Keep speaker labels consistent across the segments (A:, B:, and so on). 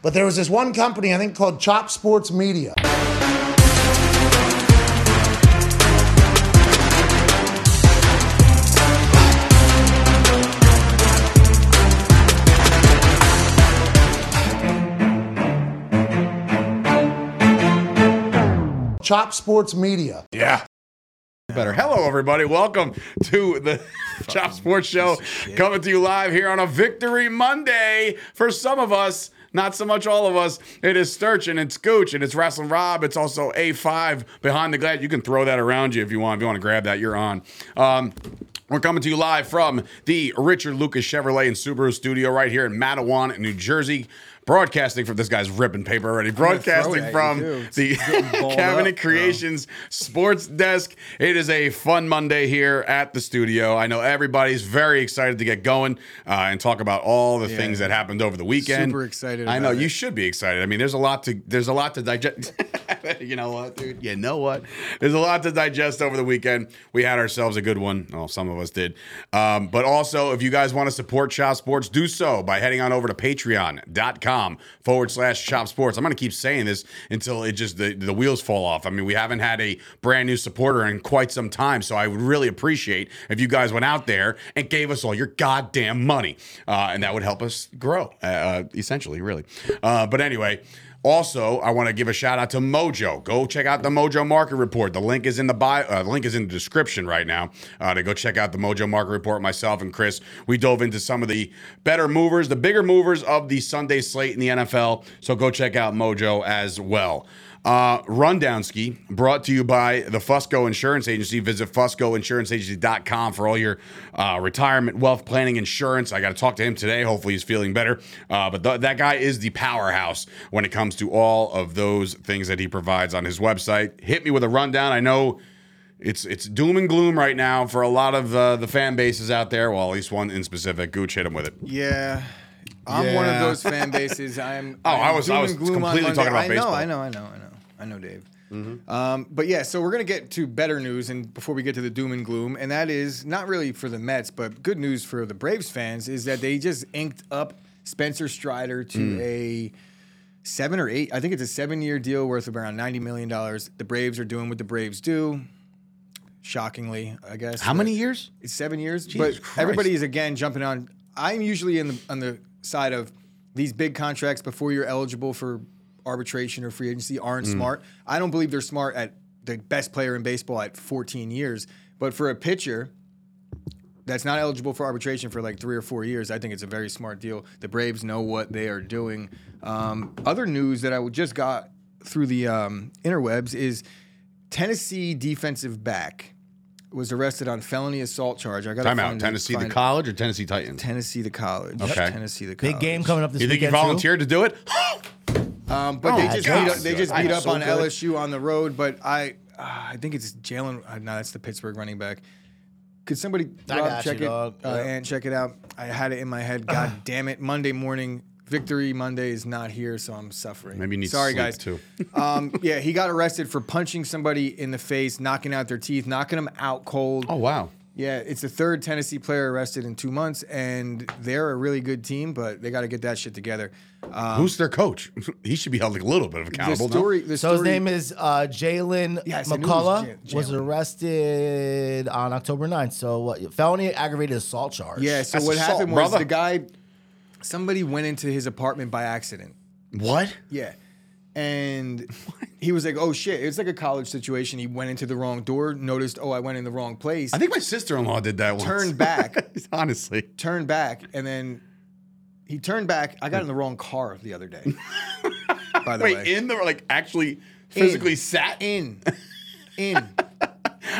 A: But there was this one company, I think called Chop Sports Media. Chop Sports Media.
B: Yeah. Better. Hello, everybody. Welcome to the Chop Sports Show, coming to you live here on a Victory Monday. For some of us, not so much all of us. It is Sturch and it's Gooch and it's Wrestling Rob. It's also A5 behind the glass. You can throw that around you if you want. If you want to grab that, you're on. Um, we're coming to you live from the Richard Lucas Chevrolet and Subaru studio right here in Matawan, New Jersey. Broadcasting from this guy's ripping paper already. Broadcasting from
C: you, too. It's
B: the Cabinet
C: up, bro.
B: Creations Sports Desk. It is a fun Monday here at the studio. I know everybody's very excited to get going uh, and talk about all the things that happened over the weekend.
C: Super excited
B: I know
C: about
B: you should be excited. I mean, there's a lot to there's a lot to digest. you know what, dude? You know what? There's a lot to digest over the weekend. We had ourselves a good one. Well, some of us did. Um, but also, if you guys want to support Chop Sports, do so by heading on over to patreon.com forward slash chop sports. I'm going to keep saying this until it just, the, the wheels fall off. I mean, we haven't had a brand new supporter in quite some time. So I would really appreciate if you guys went out there and gave us all your goddamn money. Uh, and that would help us grow, uh, uh, essentially, really. Uh, but anyway, also, I want to give a shout out to Mojo. Go check out the Mojo Market Report. The link is in the bio. Uh, the link is in the description right now uh, to go check out the Mojo Market Report. Myself and Chris, we dove into some of the better movers, the bigger movers of the Sunday slate in the NFL. So go check out Mojo as well. Uh, Rundownski brought to you by the Fusco Insurance Agency. Visit FuscoInsuranceAgency.com for all your uh, retirement, wealth planning, insurance. I got to talk to him today. Hopefully, he's feeling better. Uh, but th- that guy is the powerhouse when it comes to all of those things that he provides on his website. Hit me with a rundown. I know it's it's doom and gloom right now for a lot of uh, the fan bases out there. Well, at least one in specific. Gooch hit him with it.
C: Yeah. I'm one of those fan bases. I'm.
B: Oh,
C: I'm
B: I was-
C: doom
B: I was
C: and gloom on
B: completely
C: Monday.
B: talking about
C: I
B: baseball.
C: Know, I know, I know, I know, I know, Dave. Um, but yeah, so we're gonna get to better news, and before we get to the doom and gloom, and that is not really for the Mets, but good news for the Braves fans is that they just inked up Spencer Strider to
B: Mm.
C: a seven or eight. I think it's a seven-year deal worth of around ninety million dollars. The Braves are doing what the Braves do. Shockingly, I guess.
B: How many years?
C: it's seven years,
B: Jesus
C: but
B: Christ.
C: everybody is again jumping on. I'm usually in the on the side of these big contracts before you're eligible for arbitration or free agency aren't
B: Mm.
C: smart. I don't believe they're smart at the best player in baseball at 14 years, but for a pitcher that's not eligible for arbitration for like three or four years, I think it's a very smart deal. The Braves know what they are doing. Um, other news that I just got through the um, interwebs is Tennessee defensive back was arrested on felony assault charge. I got
B: Time out. Tennessee the college or Tennessee Titans?
C: Tennessee the college.
B: Okay.
C: Tennessee the college.
D: Big game coming up this
B: You think he
D: weekend. too.
B: volunteered to do it?
C: Um, but
B: Oh,
C: they just beat up, they just
B: I'm
C: beat up
B: so
C: on
B: good.
C: LSU on the road. But I uh, I think it's Jalen. Uh, no, that's the Pittsburgh running back. Could somebody
D: I
C: Rob, check
D: you,
C: it
D: dog.
C: uh,
D: Yeah.
C: and check it out? I had it in my head. God damn it! Monday morning. Victory Monday is not here, so I'm suffering.
B: Maybe you need
C: Sorry,
B: sleep,
C: guys.
B: too.
C: um, yeah, he got arrested for punching somebody in the face, knocking out their teeth, knocking them out cold.
B: Oh wow.
C: Yeah, it's the third Tennessee player arrested in two months, and they're a really good team, but they got to get that shit together. Um,
B: Who's their coach? He should be held a little bit of
C: the
B: accountable. no?
C: story, the
D: So his name is uh, Jaylen
C: Yes, I knew it was McCollough.
D: Was arrested on October 9th. So what? Felony aggravated assault charge.
C: Yeah, so
B: That's
C: what
B: assault,
C: happened was
B: brother.
C: the guy, somebody went into his apartment by accident.
B: What?
C: Yeah. And he was like, oh shit. It's like a college situation. He went into the wrong door, noticed, oh, I went in the wrong place,
B: I think my sister-in-law did that once.
C: turned back,
B: Honestly.
C: turned back, and then he turned back. I got in the wrong car the other day. by the
B: Wait,
C: way.
B: in the like actually physically
C: In.
B: sat
C: In. In.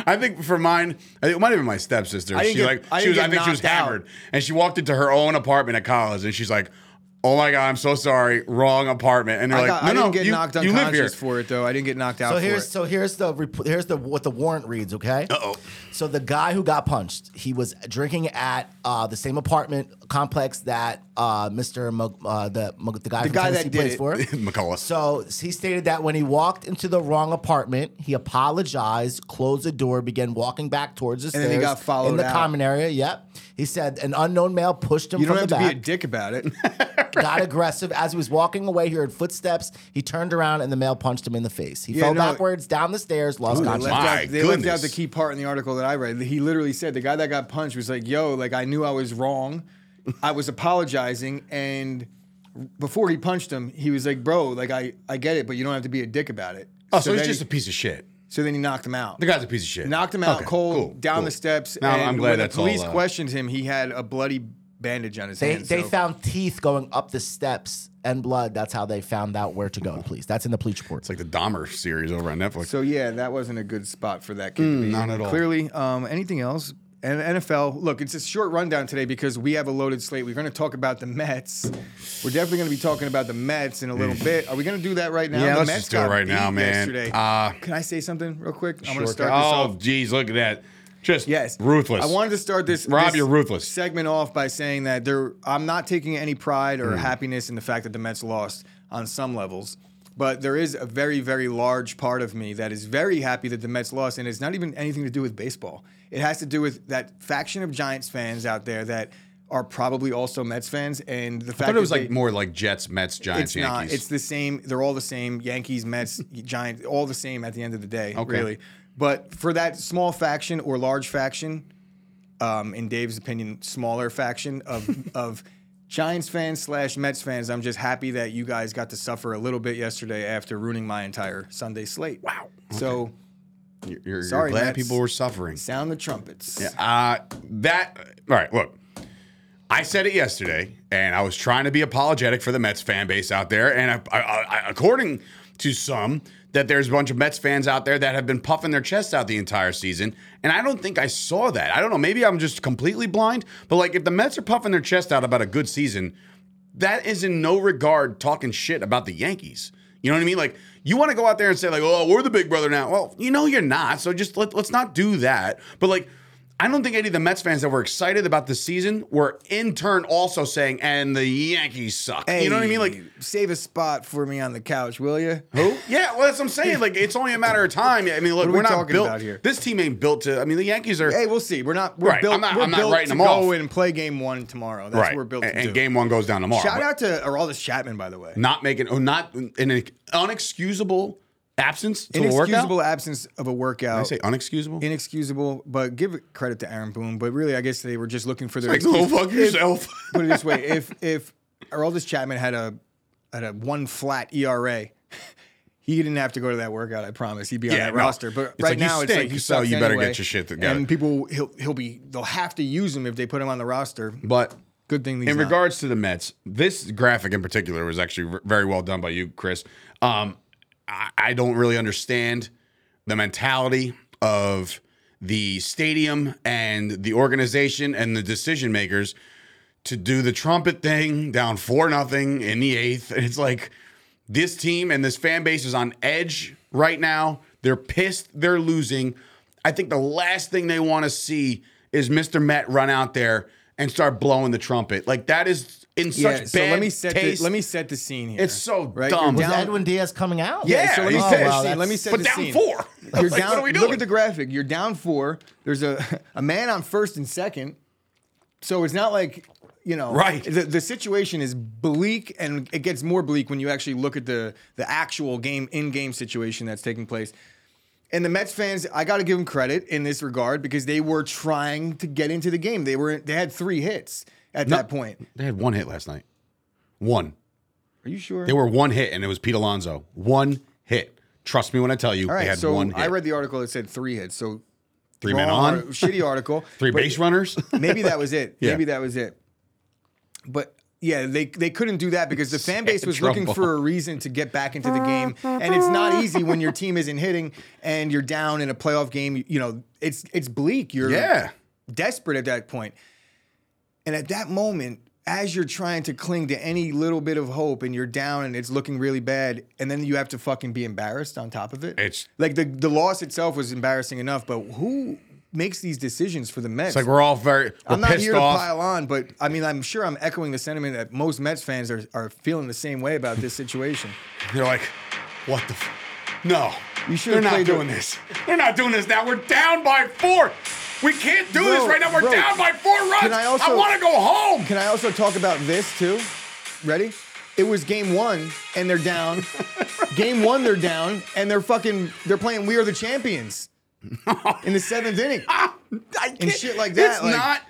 B: I think for mine, I think it might have been my stepsister. She
C: get-
B: like
C: I
B: she was. I think she was
C: knocked out.
B: hammered, and she walked into her own apartment at college, and she's like, "Oh my god, I'm so sorry, wrong apartment." And they're
C: I,
B: like,
C: got,
B: "No,
C: I didn't
B: no,
C: get
B: you,
C: knocked
B: you live here."
C: unconscious for it though. I didn't get knocked out
D: So
C: for
D: here's
C: it.
D: so here's the rep- here's the what the warrant reads. Okay.
B: Uh-oh.
D: So the guy who got punched, he was drinking at uh, the same apartment complex that uh, Mr. Mo, uh, the Mo- the guy
C: The
D: from
C: guy
D: Tennessee
C: that did
D: plays
C: it.
D: for.
B: McCollough.
D: So he stated that when he walked into the wrong apartment, he apologized, closed the door, began walking back towards the
C: And
D: stairs
C: then he got followed
D: in the
C: out.
D: common area. Yep. He said an unknown male pushed him
C: You
D: from
C: don't have
D: the
C: to
D: back,
C: be a dick about it.
D: got aggressive. As he was walking away, he heard footsteps. He turned around and the male punched him in the face. He
C: Yeah,
D: fell
C: no.
D: backwards down the stairs, lost
C: They
D: consciousness.
C: left,
B: My
C: out, they left out
B: goodness.
C: the key part in the article that I read. He literally said the guy that got punched was like, "Yo, like I knew I was wrong. I was apologizing, and before he punched him, he was like, "Bro, like I I get it, but you don't have to be a dick about it."
B: Oh, so, he's
C: then
B: just
C: he-
B: a piece of shit.
C: so then he knocked him out.
B: The guy's a piece of shit.
C: knocked him out
B: Okay,
C: cold
B: cool,
C: down
B: cool.
C: the steps.
B: No,
C: and
B: I'm glad
C: when
B: that's
C: the police
B: all. uh,
C: questioned him, he had a bloody bandage on his
D: They
C: hand.
D: they
C: so-
D: found teeth going up the steps and blood. That's how they found out where to go to police. That's in the police report.
B: It's like the Dahmer series over on Netflix.
C: So yeah, that wasn't a good spot for that kid. to be
B: Mm, not at all.
C: Clearly, um, anything else? And NFL. Look, it's a short rundown today because we have a loaded slate. We're going to talk about the Mets. We're definitely going to be talking about the Mets in a little bit. Are we going to do that right now?
B: Yeah,
C: the
B: let's
C: Mets
B: just do it right now, man. Uh,
C: Can I say something real quick? I'm going to start this
B: oh,
C: off.
B: geez, look at that. Just
C: Yes,
B: ruthless.
C: I wanted to start this.
B: Rob,
C: this
B: you're ruthless.
C: Segment off by saying that there, I'm not taking any pride
B: Mm.
C: or happiness in the fact that the Mets lost on some levels, but there is a very, very large part of me that is very happy that the Mets lost, and it's not even anything to do with baseball. It has to do with that faction of Giants fans out there that are probably also Mets fans, and the
B: I
C: fact
B: thought it was
C: that
B: like
C: they-
B: more like Jets, Mets, Giants,
C: it's not.
B: Yankees.
C: It's the same. They're all the same. Yankees, Mets, Giants, all the same at the end of the day.
B: Okay.
C: Really. But for that small faction or large faction, um, in Dave's opinion, smaller faction of of Giants fans slash Mets fans, I'm just happy that you guys got to suffer a little bit yesterday after ruining my entire Sunday slate.
B: Wow.
C: So
B: you're, you're,
C: Sorry,
B: glad
C: Mets.
B: people were suffering.
C: sound the trumpets.
B: Uh, that all right. Look, I said it yesterday, and I was trying to be apologetic for the Mets fan base out there. And I, I, I, according to some, that there's a bunch of Mets fans out there that have been puffing their chests out the entire season, and I don't think I saw that. I don't know. Maybe I'm just completely blind. But like, if the Mets are puffing their chest out about a good season, that is in no regard talking shit about the Yankees. You know what I mean? Like, you want to go out there and say like, "Oh, we're the big brother now." Well, you know you're not. So just let, let's not do that. But like, I don't think any of the Mets fans that were excited about the season were in turn also saying, "And the Yankees suck." Hey, you know what I mean? Like,
C: save a spot for me on the couch, will you?
B: who? Yeah, well, that's what I'm saying. Like, it's only a matter of time. I mean, look,
C: we
B: we're not built.
C: here?
B: This team ain't built to. I mean, the Yankees are.
C: Hey, we'll see. We're not. We're
B: Right,
C: built.
B: I'm not-
C: we're
B: I'm not
C: built
B: writing
C: to
B: them
C: go
B: off.
C: and play game one tomorrow. That's
B: right.
C: what we're built
B: and,
C: to
B: and
C: do.
B: game one goes down tomorrow.
C: Shout out to Aroldis Chapman, by the way.
B: Not making, oh, not an unexcusable absence to a workout.
C: Inexcusable absence of a
B: Did I
C: workout.
B: say unexcusable?
C: Inexcusable, but give credit to Aaron Boone. But really, I guess they were just looking for their
B: like, go
C: excuse.
B: fuck yourself.
C: put it this way: if if Aroldis Chapman had a had a one flat ERA, he didn't have to go to that workout. I promise. He'd be on
B: Yeah,
C: that
B: no.
C: roster. But
B: It's
C: right
B: like, you
C: now, it's like
B: stink,
C: he
B: so
C: sucks
B: you better
C: anyway.
B: get your shit together.
C: And people, he'll he'll be. They'll have to use him if they put him on the roster.
B: But
C: Good thing. He's
B: in regards to the Mets, this graphic in particular was actually v- very well done by you, Chris. Um, I, don't really understand the mentality of the stadium and the organization and the decision makers to do the trumpet thing down four nothing in the eighth. It's like this team and this fan base is on edge right now. They're pissed. They're losing. I think the last thing they want to see is Mr. Met run out there and start blowing the trumpet. Like that is in such
C: yeah.
B: bad
C: So let me set the, let me set the scene here.
B: It's so
C: right?
B: dumb.
C: You're
B: Was
D: Was
C: down-
D: Edwin Diaz coming out?
B: Yeah,
C: so let me
B: he's
C: set the scene.
D: Wow,
C: Let me
D: that's-
C: set
B: but
C: the
B: down
C: scene.
B: four.
C: You're
B: Like,
C: down.
B: what are we
C: Look at the graphic. You're down four. There's a a man on first and second. So it's not like you know.
B: Right.
C: The, the situation is bleak, and it gets more bleak when you actually look at the the actual game in game situation that's taking place. And the Mets fans, I got to give them credit in this regard because they were trying to get into the game. They were they had three hits at
B: No.
C: that point.
B: They had one hit last night. One.
C: Are you sure?
B: They were one hit, and it was Pete Alonso. One hit. Trust me when I tell you,
C: All
B: they had
C: So
B: one hit.
C: I read the article that said three hits. So
B: Three men on,
C: art- shitty article.
B: three base runners.
C: Maybe that was it.
B: Yeah.
C: Maybe that was it. But yeah, they they couldn't do that because the fan base was looking for a reason to get back into the game, and it's not easy when your team isn't hitting and you're down in a playoff game. You, you know, it's it's bleak. You're
B: Yeah.
C: desperate at that point. And at that moment, as you're trying to cling to any little bit of hope and you're down and it's looking really bad, and then you have to fucking be embarrassed on top of it.
B: It's-
C: like the the loss itself was embarrassing enough, but who makes these decisions for the Mets?
B: It's like we're all very we're
C: I'm not here
B: off.
C: to pile on, but I mean, I'm sure I'm echoing the sentiment that most Mets fans are, are feeling the same way about this situation.
B: They're like, what the? F-? No,
C: You should've
B: They're not doing this. They're not doing this now. We're down by four. We can't do this right now. We're
C: bro,
B: down by four runs.
C: can I also-
B: want to go home.
C: Can I also talk about this too? Ready? It was game one and they're down. game one, they're down and they're fucking, they're playing We Are the Champions in the seventh inning.
B: Can't-
C: shit like that,
B: It's
C: like-
B: not.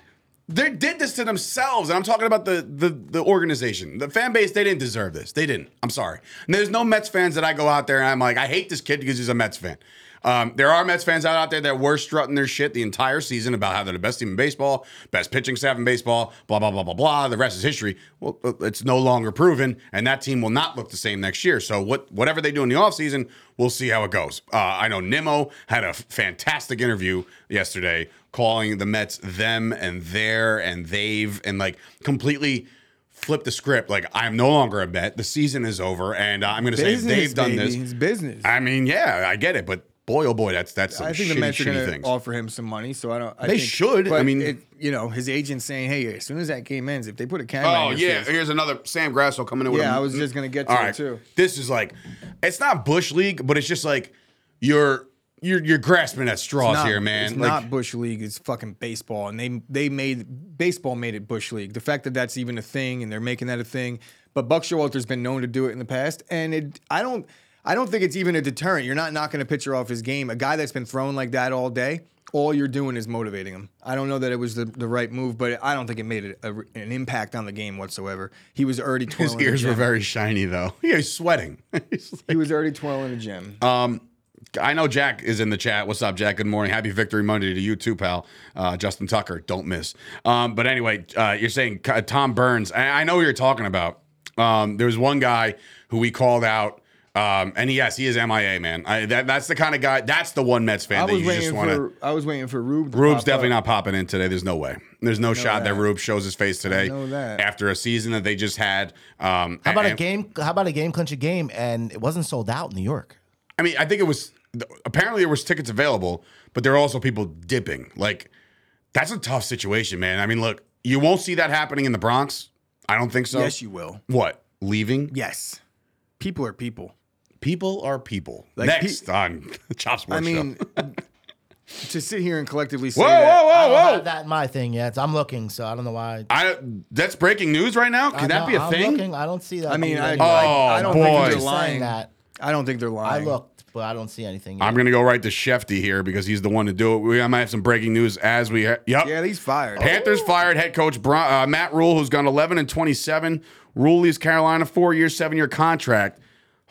B: They did this to themselves, and I'm talking about the, the the organization, the fan base. They didn't deserve this. They didn't. I'm sorry. And there's no Mets fans that I go out there and I'm like, I hate this kid because he's a Mets fan. Um, there are Mets fans out, out there that were strutting their shit the entire season about how they're the best team in baseball, best pitching staff in baseball, blah blah blah blah blah. The rest is history. Well, uh, it's no longer proven, and that team will not look the same next year. So what whatever they do in the offseason, we'll see how it goes. Uh, I know Nimmo had a fantastic interview yesterday calling the Mets them and their and they've and like completely flip the script. Like I'm no longer a bet. The season is over, and uh, I'm going to say they've done
C: baby.
B: this.
C: It's business.
B: I mean, yeah, I get it, but boy, oh boy, that's that's some
C: I think
B: shitty,
C: the Mets are going to offer him some money, so I don't. I
B: They
C: think-
B: should. I mean-
C: it, you know, his agent saying, "Hey, as soon as that game ends, if they put a camera."
B: Oh
C: in
B: yeah,
C: face-
B: here's another Sam Grasso coming in with.
C: Yeah,
B: a-
C: I was just gonna get to
B: All
C: it, too.
B: This is like, it's not bush league, but it's just like you're you're you're grasping at straws
C: not-
B: here, man.
C: It's
B: like,
C: not bush league. It's fucking baseball, and they they made baseball made it bush league. The fact that that's even a thing, and they're making that a thing. But Buck Showalter's been known to do it in the past, and it I don't I don't think it's even a deterrent. You're not knocking a pitcher off his game. A guy that's been thrown like that all day. All you're doing is motivating him. I don't know that it was the, the right move, but I don't think it made a, a- an impact on the game whatsoever. He was already twirling.
B: his ears were very shiny though. Yeah, he's sweating. He's like-
C: He was already twirling a gym.
B: Um, I know Jack is in the chat. What's up, Jack? Good morning. Happy Victory Monday to you too, pal. Uh, Justin Tucker, don't miss. Um, but anyway, uh, you're saying Tom Burns. I, I know what you're talking about. Um, there was one guy who we called out, um, and yes, he is MIA, man. I, that, that's the kind of guy. That's the one Mets fan
C: I
B: that
C: was
B: you just
C: waiting
B: want to.
C: for I was waiting for Rube. To
B: Rube's
C: pop
B: definitely
C: up.
B: not popping in today. There's no way. There's no shot that
C: that.
B: Rube shows his face today
C: know that.
B: after a season that they just had. Um,
D: How about a game? How about a game clinch a game and it wasn't sold out in New York?
B: I mean, I think it was apparently there was tickets available, but there were also people dipping. Like that's a tough situation, man. I mean, look, you won't see that happening in the Bronx. I don't think so.
C: Yes, you will.
B: What? Leaving?
C: Yes. People are people.
B: People are people.
C: Like,
B: Next on Chop Sports
C: I mean, to sit here and collectively say
B: Whoa,
C: that.
B: whoa,
D: I
B: whoa,
D: don't
B: whoa!
D: have that my thing yet. I'm looking, so I don't know why.
B: I that's breaking news right now. Can
D: I
B: that
D: know-
B: be a
D: I'm
B: thing?
D: Looking, I don't see that.
C: I mean,
D: being
C: I,
D: anywhere.
C: I, I don't
B: boy.
C: think they're lying.
D: that.
C: I don't think they're lying.
D: I looked, but I don't see anything. Yet.
B: I'm gonna go right to Shefty here because he's the one to do it. We I might have some breaking news as we. Ha- yep.
C: Yeah, he's fired.
B: Panthers fired head coach Bron- uh, Matt Rhule, who's gone 11 and 27. Rhule leaves Carolina four year, seven year contract.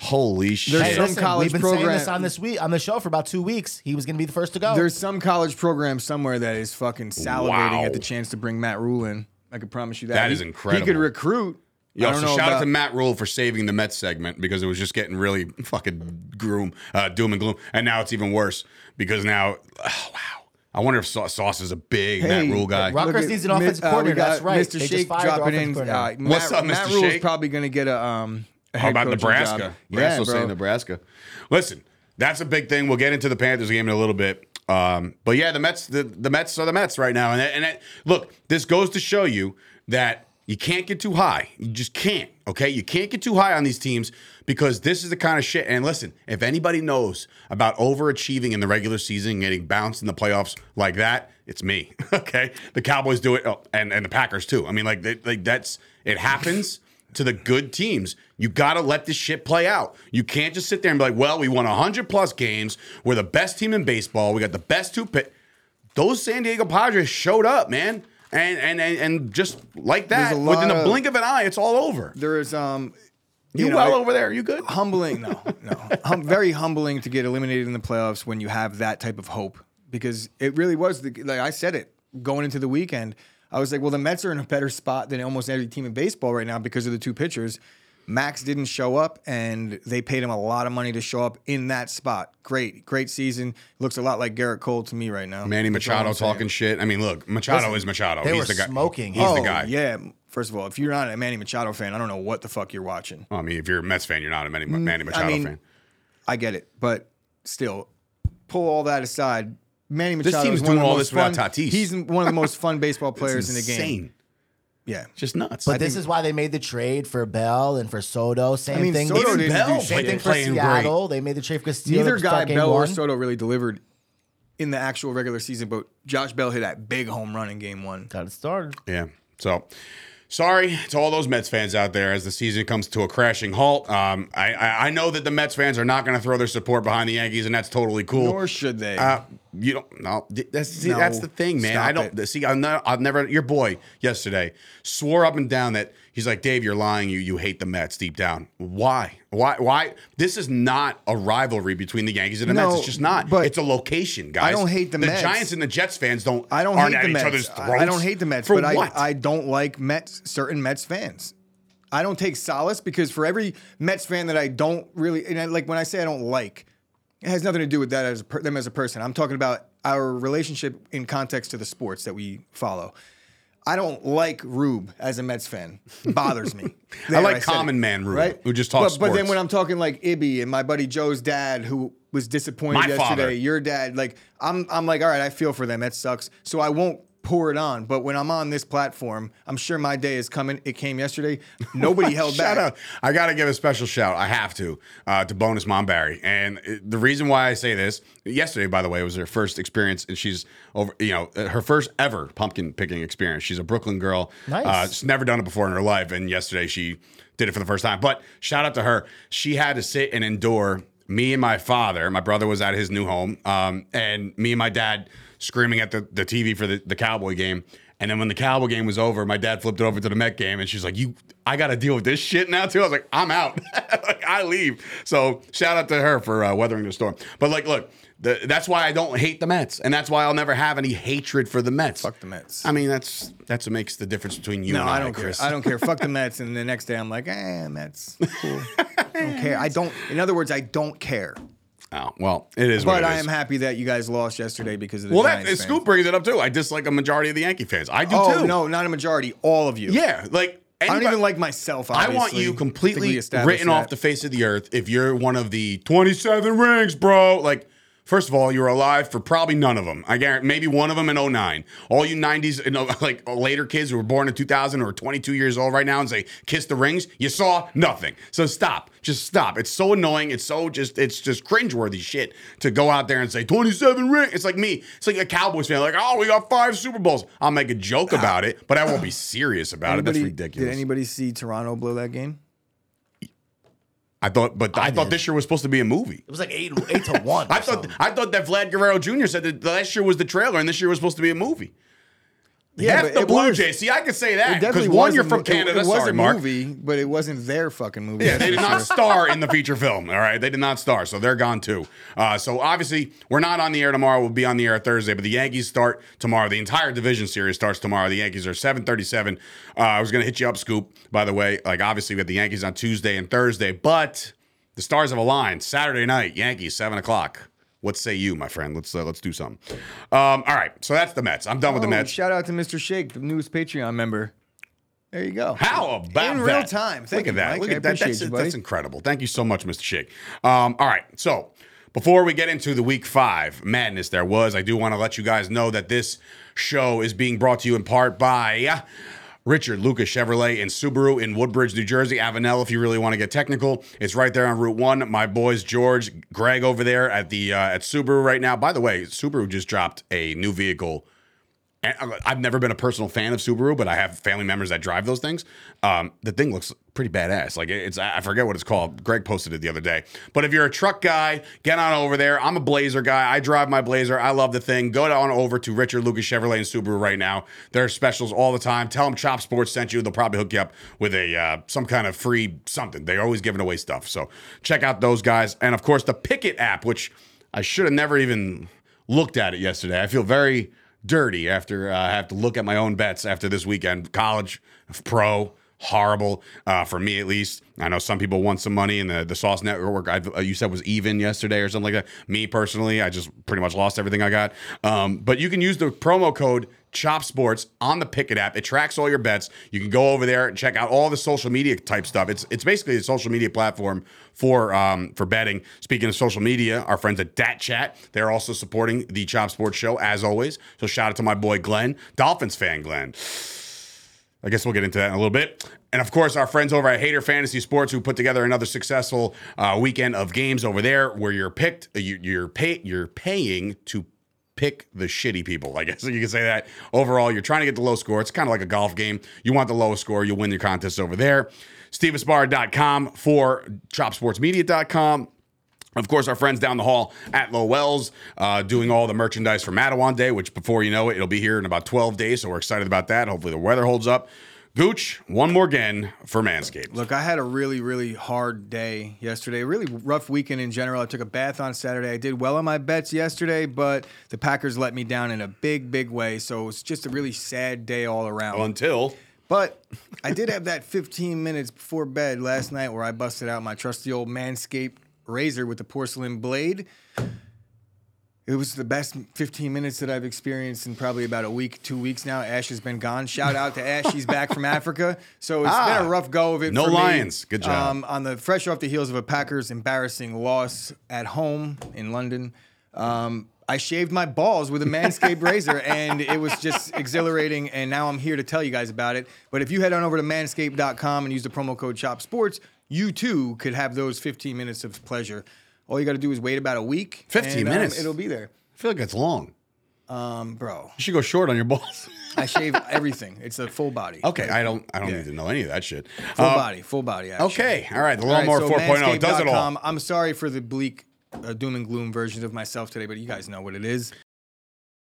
B: Holy shit!
C: There's
D: Hey,
C: some
D: listen,
C: college
D: we've been saying this on this week on the show for about two weeks. He was going to be the first to go.
C: There's some college program somewhere that is fucking salivating
B: Wow.
C: at the chance to bring Matt Rhule in. I can promise you that.
B: That
C: He-
B: is incredible.
C: He could recruit.
B: Yo,
C: don't
B: so
C: know
B: shout out
C: about-
B: to Matt Rhule for saving the Mets segment because it was just getting really fucking groom, uh, doom and gloom, and now it's even worse because now, oh, wow. I wonder if Sau- Sauce is a big Matt Rhule guy.
D: Rock- Rutgers needs an offensive
C: Mi- uh,
D: coordinator,
C: got
D: that's right.
C: Mr.
D: They just
C: Shake
D: fired their
C: dropping
D: offensive
C: in. Uh,
D: coordinator.
C: Matt,
B: What's up,
C: Matt
B: Mr.
C: Rhule's
B: Shake?
C: probably going to get a um.
B: How about Nebraska?
C: Job.
B: Yeah,
C: Yeah,
B: so
C: bro.
B: saying Nebraska. Listen, that's a big thing. We'll get into the Panthers game in a little bit. Um, but yeah, the Mets, the, the Mets are the Mets right now. And, and that- look, this goes to show you that you can't get too high. You just can't. Okay, you can't get too high on these teams because this is the kind of shit. And listen, if anybody knows about overachieving in the regular season, and getting bounced in the playoffs like that, it's me. Okay, the Cowboys do it, oh, and and the Packers too. I mean, like, they, like that's it happens to the good teams. You got to let this shit play out. You can't just sit there and be like, well, we won 100 plus games. We're the best team in baseball. We got the best two pit. Those San Diego Padres showed up, man. And and and, and just like that, within a
C: of-
B: blink of an eye, it's all over.
C: There is um.
B: You,
C: know,
B: well over there? You good?
C: humbling no no hum, very humbling to get eliminated in the playoffs when you have that type of hope because it really was the like i said it going into the weekend i was like well the mets are in a better spot than almost every team in baseball right now because of the two pitchers max didn't show up and they paid him a lot of money to show up in that spot great great season looks a lot like gerrit cole to me right now
B: Manny
C: That's
B: Machado talking shit. I mean, look, Machado
D: Listen,
B: is Machado.
D: they
B: He's
D: were
B: the guy.
D: smoking
B: He's
D: him.
B: the
C: Oh,
B: guy.
C: yeah first of all if you're not a manny machado fan i don't know what the fuck you're watching
B: Well, I mean, if you're a Mets fan, you're not a Manny, mm, Manny Machado
C: mean,
B: fan.
C: I get it, but still, pull all that aside. Manny
B: This
C: Machado
B: team's
C: is one
B: doing
C: of the
B: all
C: most
B: this without
C: fun,
B: Tatis.
C: He's one of the most fun baseball
B: It's
C: players in the game.
B: insane.
C: Yeah.
B: Just nuts.
D: But this is why they made the trade for Bell and for Soto. Same
C: mean,
D: thing.
C: Soto didn't
B: Bell
C: do
B: played-
D: Same thing for
B: playing great.
D: Seattle. They made the trade for Castillo.
C: Neither
D: to
C: guy,
D: start game
C: Bell or
D: one.
C: Soto, really delivered in the actual regular season, but Josh Bell hit that big home run in game one.
D: Got it started.
B: Yeah. So sorry to all those Mets fans out there as the season comes to a crashing halt. Um, I, I I know that the Mets fans are not going to throw their support behind the Yankees, and that's totally cool.
C: Nor should they.
B: Uh, you don't. No, that's see,
C: No.
B: that's the thing, man. I don't
C: it.
B: see. I'm not. I've never. Your boy yesterday swore up and down that he's like Dave. You're lying. You you hate the Mets deep down. Why? Why? Why? This is not a rivalry between the Yankees and the Mets. It's just not.
C: but
B: it's a location, guys.
C: I don't hate the
B: the
C: Mets.
B: The Giants and the Jets fans don't.
C: I don't
B: aren't
C: hate
B: at
C: the
B: each
C: Mets.
B: other's
C: I-
B: throats.
C: I don't hate the Mets,
B: For
C: but
B: what?
C: I, I don't like Mets certain Mets fans. I don't take solace because for every Mets fan that I don't really and I, like when I say I don't like, it has nothing to do with that as a per, them as a person. I'm talking about our relationship in context to the sports that we follow. I don't like Rube as a Mets fan. It bothers me. There,
B: like
C: said
B: common
C: it,
B: man Rube, right? who just talks
C: But, but then when I'm talking like Ibby and my buddy Joe's dad, who was disappointed
B: My
C: yesterday,
B: father.
C: your dad, like I'm, I'm like, all right, I feel for them. That sucks. So I won't pour it on. But when I'm on this platform, I'm sure my day is coming. It came yesterday. Nobody held
B: Shout
C: back.
B: out. I got to give a special shout. I have to uh, to Bonus Mom Barry, and the reason why I say this yesterday, by the way, was her first experience, and she's over. You know, uh, her first ever pumpkin picking experience. She's a Brooklyn girl.
D: Nice.
B: Uh, she's never done it before in her life, and yesterday she did it for the first time. But shout out to her. She had to sit and endure me and my father. My brother was at his new home, um, and me and my dad screaming at the, the TV for the, the Cowboy game. And then when the Cowboy game was over, my dad flipped it over to the Met game, and she's like, "You, I got to deal with this shit now too." I was like, "I'm out, like I leave." So shout out to her for uh, weathering the storm. But like, look, the, that's why I don't hate the Mets, and that's why I'll never have any hatred for the Mets.
C: Fuck the Mets.
B: I mean, that's that's what makes the difference between you
C: No,
B: and I,
C: I don't
B: Chris.
C: care. I don't care. Fuck the Mets. And the next day, I'm like, eh, Mets, cool. I don't care. I don't. In other words, I don't care.
B: Oh, well, it is. what
C: But
B: it
C: I
B: is.
C: am happy that you guys lost yesterday because of the
B: Well, that
C: Giants
B: Scoop brings it up too. I dislike a majority of the Yankee fans. I do
C: Oh
B: too.
C: no, not a majority. All of you.
B: Yeah, like
C: I don't even like myself.
B: I want you
C: I think we
B: completely written off the face of the earth if you're one of the 27 rings, bro. Like, first of all, you were alive for probably none of them. I guarantee maybe one of them in 09. All you 90s, you know, like later kids who were born in 2000 or 22 years old right now and say, kiss the rings, you saw nothing. So stop. Just stop. It's so annoying. It's so just, it's just cringeworthy shit to go out there and say 27 rings. It's like me. It's like a Cowboys fan, like, oh, we got five Super Bowls. I'll make a joke about it, but I won't be serious about it. That's ridiculous.
C: Did anybody see Toronto blow that game?
B: I thought, but I,
D: I
B: thought this year was supposed to be a movie.
D: It was like eight, eight to one.
B: I thought
D: something.
B: I thought that Vlad Guerrero Jr. said that last year was the trailer and this year was supposed to be a movie.
C: Yeah,
B: the Blue
C: was-
B: Jays. See, I could say that because one, you're from Canada.
C: It, it was
B: Sorry,
C: a
B: Mark.
C: movie, but it wasn't their fucking movie.
B: Yeah, they did not star in the feature film. All right, they did not star, so they're gone too. Uh, so obviously, we're not on the air tomorrow. We'll be on the air Thursday, but the Yankees start tomorrow. The entire division series starts tomorrow. The Yankees are seven thirty-seven. Uh, I was going to hit you up, Scoop. By the way, like obviously we have the Yankees on Tuesday and Thursday, but the stars have aligned. Saturday night, Yankees seven o'clock. What say you, my friend? Let's uh, let's do something. Um, all right, so that's the Mets. I'm done with the
C: Oh,
B: Mets.
C: Shout out to Mr. Shake, the newest Patreon member. There you go.
B: How about
C: in
B: that?
C: real time? Thank
B: Look
C: you,
B: at that.
C: Mike.
B: Look
C: I
B: at that. That's,
C: you,
B: that's incredible. Thank you so much, Mr. Shake. Um, all right. So before we get into the week five madness there was, I do want to let you guys know that this show is being brought to you in part by Richard Lucas Chevrolet and Subaru in Woodbridge, New Jersey, Avenel. If you really want to get technical, it's right there on Route One. My boys George, Greg over there at the uh, at Subaru right now. By the way, Subaru just dropped a new vehicle and uh, I've never been a personal fan of Subaru, but I have family members that drive those things. Um, the thing looks pretty badass. Like it's, I forget what it's called. Greg posted it the other day. But if you're a truck guy, get on over there. I'm a Blazer guy. I drive my Blazer. I love the thing. Go on over to Richard Lucas Chevrolet and Subaru right now. There are specials all the time. Tell them Chop Sports sent you. They'll probably hook you up with a uh, some kind of free something. They're always giving away stuff. So check out those guys. And of course, the Pikkit app, which I should have never even looked at it yesterday. I feel very dirty after uh, I have to look at my own bets after this weekend. College, pro, horrible uh, for me at least. I know some people want some money, and the the Sauce Network I've, uh, you said was even yesterday or something like that. Me personally, I just pretty much lost everything I got. Um, but you can use the promo code Chop Sports on the Pikkit app. It tracks all your bets. You can go over there and check out all the social media type stuff. It's it's basically a social media platform for um, for betting. Speaking of social media, our friends at DatChat, they're also supporting the Chop Sports show as always. So shout out to my boy Glenn, Dolphins fan Glenn. I guess we'll get into that in a little bit. And of course, our friends over at Hater Fantasy Sports who put together another successful uh, weekend of games over there where you're picked, uh, you, you're pay, you're paying to pick the shitty people. I guess you can say that. Overall, you're trying to get the low score. It's kind of like a golf game. You want the lowest score, you'll win your contest over there. SteveAspar.com for ChopSportsMedia.com. Of course, our friends down the hall at Lowell's uh, doing all the merchandise for Matawan Day, which before you know it, it'll be here in about 12 days. So we're excited about that. Hopefully, the weather holds up. Gooch, one more again for Manscaped.
C: Look, I had a really, really hard day yesterday. Really rough weekend in general. I took a bath on Saturday. I did well on my bets yesterday, but the Packers let me down in a big, big way. So it was just a really sad day all around.
B: Until
C: But I did have that 15 minutes before bed last night where I busted out my trusty old Manscaped razor with the porcelain blade. It was the best 15 minutes that I've experienced in probably about a week, two weeks now. Ash has been gone. Shout out to Ash. He's back from Africa. So it's
B: Ah,
C: been a rough go of it.
B: no
C: for me.
B: Lions. Good job.
C: Um, on the fresh off the heels of a Packers embarrassing loss at home in London. Um, I shaved my balls with a Manscaped razor, and it was just exhilarating. And now I'm here to tell you guys about it. But if you head on over to manscaped.com and use the promo code Chop Sports, you too could have those 15 minutes of pleasure. All you got to do is wait about a week.
B: 15
C: and, um,
B: minutes?
C: it'll be there,
B: I feel like that's long.
C: um, bro.
B: You should go short on your balls.
C: I shave everything. It's a full body.
B: okay, I don't I don't
C: Yeah.
B: need to know any of that shit.
C: Full
B: Uh,
C: body, full body. Action.
B: Okay, all right. The
C: All right,
B: Lawnmower
C: so
B: 4.0 does it all.
C: I'm sorry for the bleak uh, doom and gloom versions of myself today, but you guys know what it is.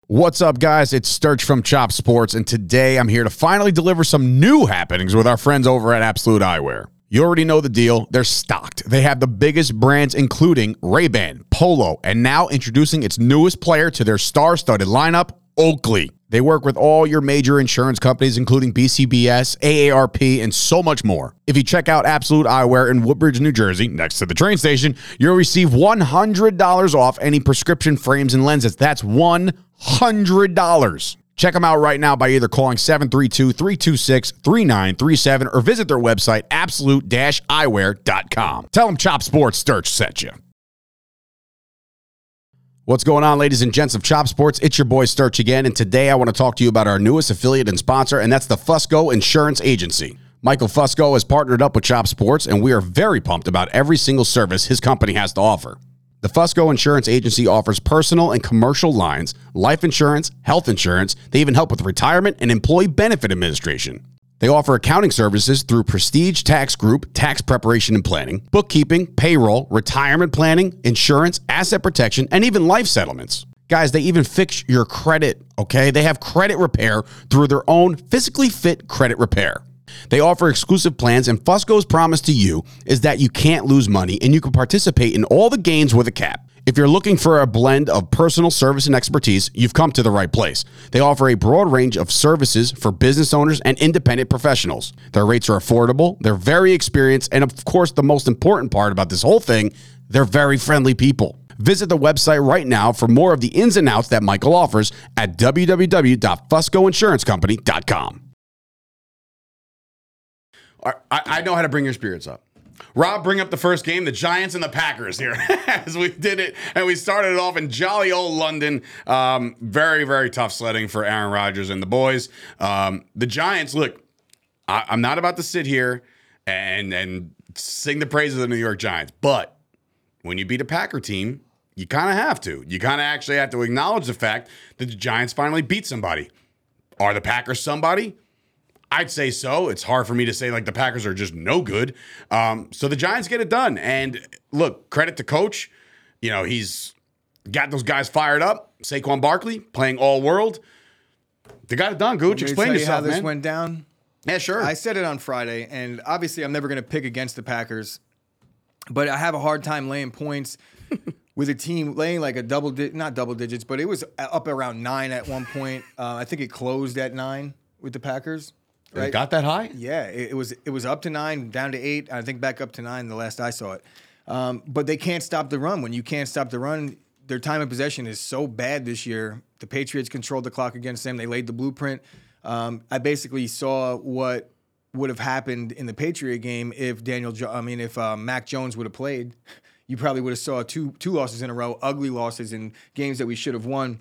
B: What's up, guys? It's Sturch from Chop Sports, and today I'm here to finally deliver some new happenings with our friends over at Absolute Eyewear. You already know the deal. They're stocked. They have the biggest brands, including Ray-Ban, Polo, and now introducing its newest player to their star-studded lineup, Oakley. They work with all your major insurance companies, including BCBS, AARP, and so much more. If you check out Absolute Eyewear in Woodbridge, New Jersey, next to the train station, you'll receive $100 off any prescription frames and lenses. That's $100. Check them out right now by either calling 732 326 3937 or visit their website, absolute eyewear.com. Tell them Chop Sports Sturch sent you. What's going on, ladies and gents of Chop Sports? It's your boy Sturch again, and today I want to talk to you about our newest affiliate and sponsor, and that's the Fusco Insurance Agency. Michael Fusco has partnered up with Chop Sports, and we are very pumped about every single service his company has to offer. The Fusco Insurance Agency offers personal and commercial lines, life insurance, health insurance. They even help with retirement and employee benefit administration. They offer accounting services through Prestige Tax Group, tax preparation and planning, bookkeeping, payroll, retirement planning, insurance, asset protection, and even life settlements. Guys, they even fix your credit, okay? They have credit repair through their own physically fit credit repair. They offer exclusive plans, and Fusco's promise to you is that you can't lose money and you can participate in all the gains with a cap. If you're looking for a blend of personal service and expertise, you've come to the right place. They offer a broad range of services for business owners and independent professionals. Their rates are affordable, they're very experienced, and of course, the most important part about this whole thing, they're very friendly people. Visit the website right now for more of the ins and outs that Michael offers at www.fuscoinsurancecompany.com. I, I know how to bring your spirits up. Rob, bring up the first game, the Giants and the Packers here, as we did it, and we started it off in jolly old London. Um, very, very tough sledding for Aaron Rodgers and the boys. Um, the Giants, look, I, I'm not about to sit here and and sing the praises of the New York Giants, but when you beat a Packer team, you kind of have to. You kind of actually have to acknowledge the fact that the Giants finally beat somebody. Are the Packers somebody? I'd say so. It's hard for me to say like the Packers are just no good. Um, so the Giants get it done. And look, credit to coach. You know, he's got those guys fired up. Saquon Barkley playing all world. They got it done, Gooch.
C: Want me to
B: Explain
C: tell you
B: yourself,
C: how this
B: man.
C: went down.
B: yeah, sure.
C: I said it on Friday, and obviously I'm never going to pick against the Packers, but I have a hard time laying points with a team laying like a double, di- not double digits, but it was up around nine at one point. Uh, I think it closed at nine with the Packers.
B: It got that high?
C: Yeah, it, it was it was up to nine, down to eight. I think back up to nine the last I saw it. Um, but they can't stop the run. When you can't stop the run, their time of possession is so bad this year. The Patriots controlled the clock against them. They laid the blueprint. Um, I basically saw what would have happened in the Patriot game if Daniel, jo- I mean, if uh, Mac Jones would have played. You probably would have saw two two losses in a row, ugly losses in games that we should have won.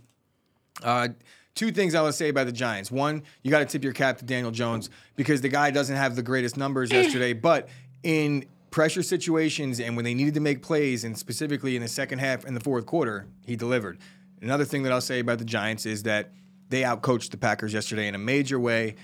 C: Uh, two things I would say about the Giants. One, you got to tip your cap to Daniel Jones because the guy doesn't have the greatest numbers yesterday, but in pressure situations and when they needed to make plays, and specifically in the second half and the fourth quarter, he delivered. Another thing that I'll say about the Giants is that they outcoached the Packers yesterday in a major way.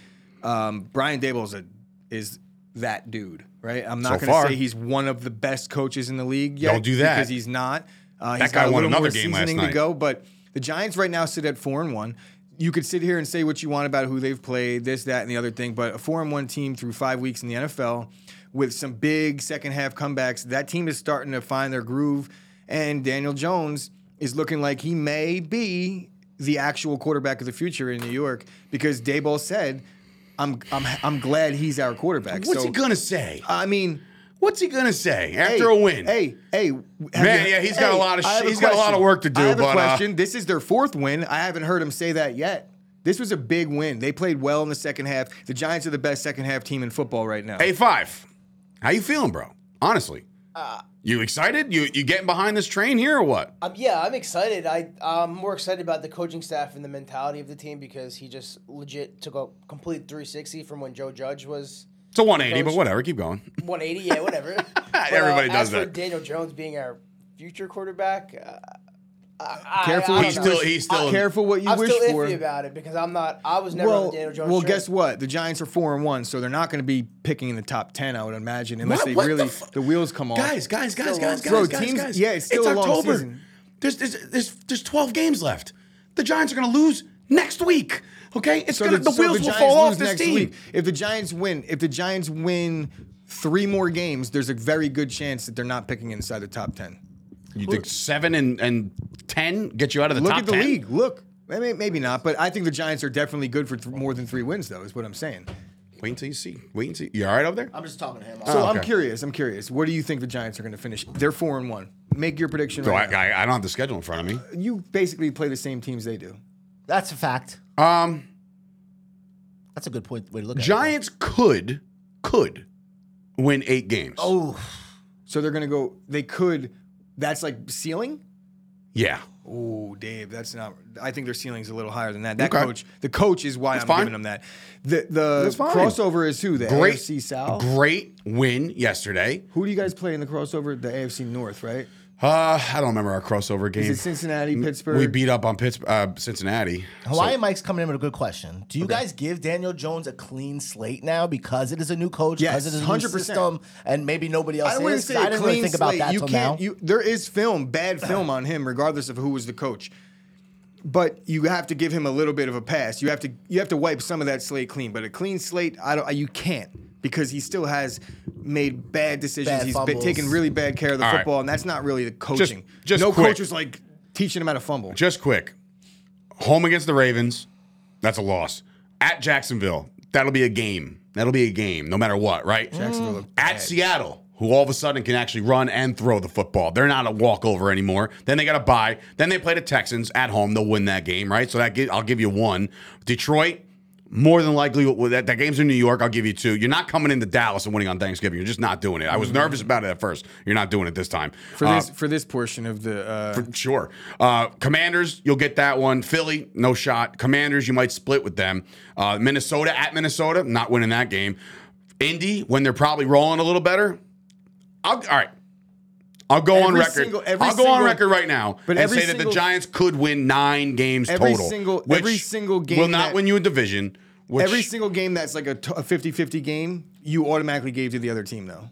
C: Um, Brian Daboll is a is that dude, right? I'm not
B: So
C: going to say he's one of the best coaches in the league yet.
B: Don't do that.
C: because he's not. Uh, he's
B: That guy
C: got a
B: won another
C: more
B: game last
C: seasoning to
B: night.
C: go, but the Giants right now sit at four and one. You could sit here and say what you want about who they've played, this, that, and the other thing, but a four and one team through five weeks in the NFL with some big second half comebacks, that team is starting to find their groove. And Daniel Jones is looking like he may be the actual quarterback of the future in New York because Daboll said, "I'm I'm I'm glad he's our quarterback."
B: What's
C: so,
B: he gonna say?
C: I mean,
B: What's he gonna say after
C: hey,
B: a win?
C: Hey, hey, have
B: Man, yeah, he's got a lot of sh-
C: have
B: he's got a lot of work to do,
C: I have
B: but, uh,
C: a question. this is their fourth win. I haven't heard him say that yet. This was a big win. They played well in the second half. The Giants are the best second half team in football right now.
B: A five. How you feeling, bro? Honestly,
C: Uh,
B: you excited? You you getting behind this train here or what?
E: Um, yeah, I'm excited. I I'm more excited about the coaching staff and the mentality of the team because he just legit took a complete 360 from when Joe Judge was
B: It's a 180, but whatever. Keep going.
E: 180. Yeah, whatever. But,
B: Everybody
E: uh,
B: does
E: as for
B: that.
E: Daniel Jones being our future quarterback, uh, I,
C: Careful
E: I, I
B: He's
E: know.
B: still he's still
C: Careful what you
E: I'm
C: wish
E: still
C: for.
E: iffy about it because I'm not. I was never
C: well,
E: on Daniel Jones.
C: well,
E: train.
C: guess what? The Giants are four and one, so they're not going to be picking in the top ten. I would imagine, unless
B: What-
C: they
B: what the
C: really the, wheels come off.
B: Guys, guys, guys,
E: Still
B: guys,
E: long
B: guys,
C: season.
B: guys,
C: teams-
B: guys.
C: yeah, it's still a long
B: October.
C: season.
B: There's, there's there's there's 12 games left. The Giants are gonna lose next week. Okay, it's
C: So
B: gonna the,
C: so
B: wheels will fall off
C: lose
B: this team.
C: week. If the Giants win, if the Giants win three more games, there's a very good chance that they're not picking inside the top ten.
B: You think seven and and ten get you out of the
C: Look
B: top
C: at the
B: 10?
C: league. Look, maybe, maybe not, but I think the Giants are definitely good for th- more than three wins, though. Is what I'm saying.
B: Wait until you see. Wait until you all right over there.
D: I'm just talking to him.
C: So
B: Oh,
C: I'm curious. I'm curious. What do you think the Giants are going to finish? They're four and one. Make your prediction.
B: So
C: right
B: I,
C: now.
B: I I don't have the schedule in front of me.
C: you basically play the same teams they do.
D: That's a fact.
B: Um,
D: That's a good point way to look at it.
B: Giants could could win eight games.
D: Oh,
C: So they're going to go. They could. That's like ceiling.
B: yeah.
C: Oh, Dave, that's not. I think their ceiling's a little higher than that. That
B: Okay.
C: coach, the coach, is why I'm
B: fine.
C: giving them that. The the
B: That's fine.
C: crossover is who the
B: Great
C: AFC South.
B: Great win yesterday.
C: Who do you guys play in the crossover? The AFC North, right?
B: Uh, I don't remember our crossover game.
C: Is it Cincinnati, Pittsburgh?
B: We beat up on Pittsburgh, uh, Cincinnati.
D: Hawaii
B: So-
D: Mike's coming in with a good question. Do you guys give Daniel Jones a clean slate now because it is a new coach,
C: Yes,
D: because it is a new
C: 100%.
D: system, and maybe nobody else
C: I wouldn't
D: is?
C: say
D: 'Cause I
C: a
D: didn't
C: clean
D: really think about
C: slate.
D: that
C: you
D: till
C: can't.
D: now.
C: You there is film, bad film on him, regardless of who was the coach. But you have to give him a little bit of a pass. You have to you have to wipe some of that slate clean. But a clean slate, I don't. You can't because he still has made bad decisions.
D: Bad
C: He's been
D: fumbles.
C: taking really bad care of the
B: All right.
C: football, and that's not really the coaching.
B: just
C: no
B: quick.
C: coach is like teaching him how to fumble.
B: Just quick. Home against the Ravens. That's a loss. At Jacksonville. That'll be a game. That'll be a game, no matter what, right?
C: Jacksonville mm. looked
B: At
C: bad.
B: Seattle, who all of a sudden can actually run and throw the football. They're not a walkover anymore. Then they got to buy. Then they play the Texans at home. They'll win that game, right? So that gi- I'll give you one. Detroit, more than likely, that, that game's in New York. I'll give you two. You're not coming into Dallas and winning on Thanksgiving. You're just not doing it. I was nervous about it at first. You're not doing it this time.
C: for
B: Uh,
C: this for this portion of the uh,
B: Sure. Uh, Commanders, you'll get that one. Philly, no shot. Commanders, you might split with them. Uh, Minnesota at Minnesota, not winning that game. Indy, when they're probably rolling a little better. I'll, all right. I'll go on record.
C: single- every
B: I'll go on record right now
C: but
B: and
C: every
B: say that the Giants could win nine games
C: Every
B: total.
C: single- every single game
B: will not
C: that-
B: win you a division. Which,
C: every single game that's like a, t- a 50-50 game, you automatically gave to the other team though.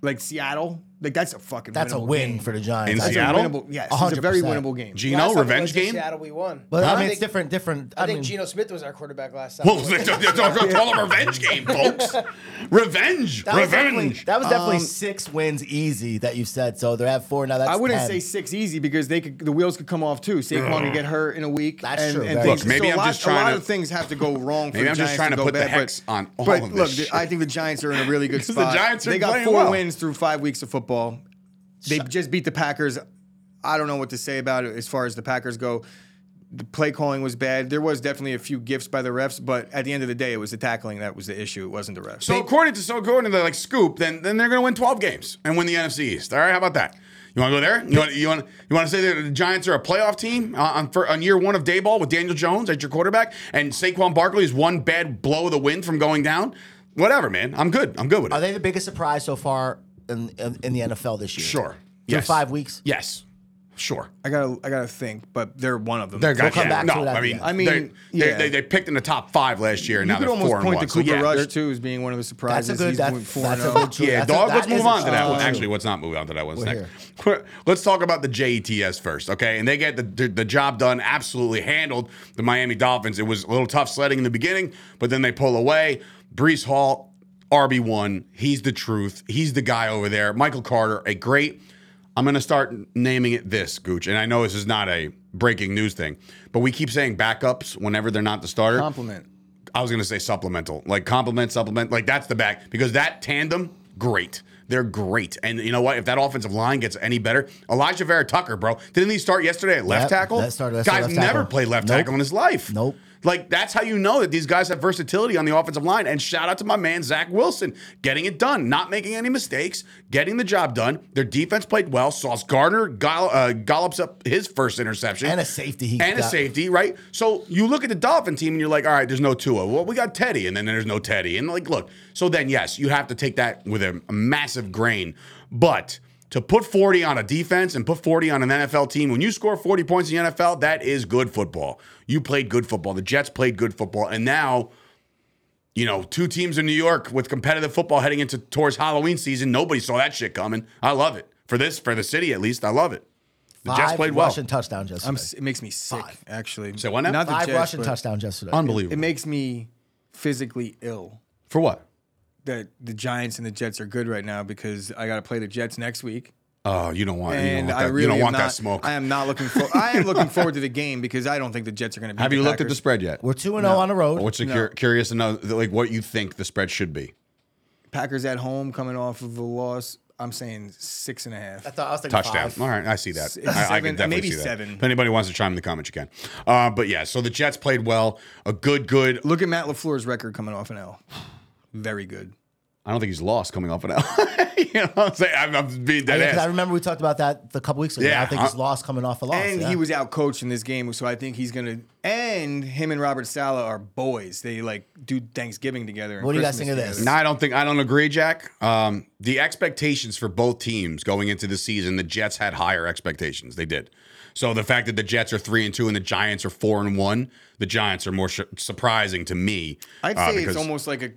C: Like Seattle, like that's a fucking
D: That's a
C: winnable
D: win
C: game.
D: for the Giants.
B: In
D: That's a-
B: Seattle?
C: Winnable, yes, it's a very
D: 100%.
C: winnable game.
B: Geno,
E: Last time we
B: revenge
E: went to
B: game?
E: Seattle, we won.
D: But I
E: I
D: mean,
E: think-
D: it's different. Different.
E: I,
D: I,
E: think
D: mean,
E: Geno Smith was our quarterback last time.
B: Well, it's a, it's a, a revenge game, folks. Revenge,
D: that was definitely,
B: revenge.
D: that was definitely
C: Um,
D: six wins easy that you said. So they're at four now. That's
C: I wouldn't
D: 10.
C: say six easy because they could the wheels could come off too. Saquon could get hurt in a week.
D: That's
C: and,
D: true,
C: And
D: very
C: things,
B: true. Look, maybe
C: so a
B: I'm
C: lot,
B: just trying
C: a lot
B: to-
C: of things have to go wrong. For
B: Maybe
C: the
B: I'm just
C: Giants
B: trying to
C: go
B: put the
C: bad,
B: hex
C: but,
B: on all
C: but
B: of this
C: look,
B: shit.
C: I think the Giants are in a really good
B: the
C: spot.
B: Giants are
C: they got
B: playing
C: four
B: well.
C: wins through five weeks of football. They just beat the Packers. I don't know what to say about it as far as the Packers go. The play calling was bad. There was definitely a few gifts by the refs, but at the end of the day, it was the tackling that was the issue. It wasn't the refs.
B: So according to so according to the like scoop, then then they're going to win 12 games and win the NFC East. All right, how about that? You want to go there? You want you want you want to say that the Giants are a playoff team uh, on for, on year one of Daboll with Daniel Jones at your quarterback and Saquon Barkley is one bad blow of the wind from going down? Whatever, man. I'm good. I'm good with it.
D: Are they the biggest surprise so far in in, in the NFL this year?
B: Sure.
D: Through
B: Yes.
D: five weeks.
B: Yes. Sure.
C: I gotta, I gotta think, but they're one of them.
B: They're
D: We'll come
B: yeah,
D: back
B: no,
D: to that
B: I mean,
D: again.
C: I mean,
B: they, they,
C: yeah.
B: they, they picked in the top five last year, and
C: You
B: now
C: could
B: they're
C: almost
B: four and
C: point
B: one.
C: to
B: So,
C: Cooper
B: yeah,
C: Rush
B: they're-
C: too as being one of the
D: That's
C: surprises.
D: a good.
C: He's
D: That's,
C: going four
D: that's
C: and
D: a good. true-
B: Yeah,
D: that's
B: dog.
D: that
B: let's move on to that
D: true-
B: one. Actually, let's not move on to that one
D: We're
B: next. Let's talk about the JETS first, okay? And they get the, the the job done. Absolutely handled the Miami Dolphins. It was a little tough sledding in the beginning, but then they pull away. Breece Hall, RB one. He's the truth. He's the guy over there. Michael Carter, a great. I'm going to start naming it this, Gooch. And I know this is not a breaking news thing, but we keep saying backups whenever they're not the starter.
C: compliment.
B: I was gonna say supplemental, like compliment, supplement, like that's the back because that tandem, great. They're great, and you know what? If that offensive line gets any better, Alijah Vera-Tucker, bro, didn't he start yesterday at left
D: Yep,
B: tackle?
D: that started- that
B: Guy's
D: left
B: never
D: tackle.
B: played left
D: Nope.
B: tackle in his life.
D: Nope.
B: Like that's how you know that these guys have versatility on the offensive line. And shout out to my man Zach Wilson, getting it done, not making any mistakes, getting the job done. Their defense played well. Sauce Gardner gall- uh, gallops up his first interception
D: And a safety he
B: and a safety, right? So you look at the Dolphin team and you're like, all right, there's no Tua. Well, we got Teddy, and then there's no Teddy. And like, look, so then yes, you have to take that with a, a massive grain. But to put 40 on a defense and put 40 on an NFL team, when you score 40 points in the NFL, that is good football. You played good football. The Jets played good football. And now, you know, two teams in New York with competitive football heading into towards Halloween season. Nobody saw that shit coming. I love it. For this, for the city at least, I love it. The Jets played well.
D: rushing touchdowns yesterday.
C: I'm, it makes me sick,
D: Five.
C: actually.
B: Say what now?
C: Not the
D: Five
C: Jets,
D: rushing
C: but
D: touchdowns yesterday.
B: Unbelievable.
C: It makes me physically ill
B: For what?
C: That the Giants and the Jets are good right now because I got to play the Jets next week.
B: Oh, you don't want, you don't
C: And
B: want
C: I
B: that,
C: really
B: you don't want
C: not,
B: that smoke.
C: I am not looking for. I am looking forward to the game because I don't think the Jets are going to. Be.
B: Have you looked at the spread yet?
D: We're two and zero on the road.
B: What's the cur- curious to know, like what you think the spread should be?
C: Packers at home coming off of a loss? I'm saying six and a half.
D: I thought I was thinking
B: Touchdown.
D: five.
B: All right, I see that. I
C: seven,
B: can definitely
C: maybe
B: see that.
C: seven.
B: If anybody wants to chime in the comments, you can. Uh, but yeah, so the Jets played well. A good, good.
C: Look at Matt LaFleur's record coming off an L. Very good.
B: I don't think he's lost coming off an L. you know what I'm saying? I'm, I'm being dead
D: Yeah, 'cause I
B: ass.
D: remember we talked about that a couple weeks ago.
B: Yeah,
D: I think he's lost coming off a loss.
C: And
D: yeah.
C: he was out coached in this game, so I think he's gonna. And him and Robert Saleh are boys. They like do Thanksgiving together.
D: What do you guys
C: Christmas
D: think of this?
C: together.
B: No, I don't think I don't agree, Jack. Um, the expectations for both teams going into the season, the Jets had higher expectations. They did. So the fact that the Jets are three and two and the Giants are four and one, the Giants are more sh- surprising to me.
C: I'd
B: uh,
C: say it's almost like a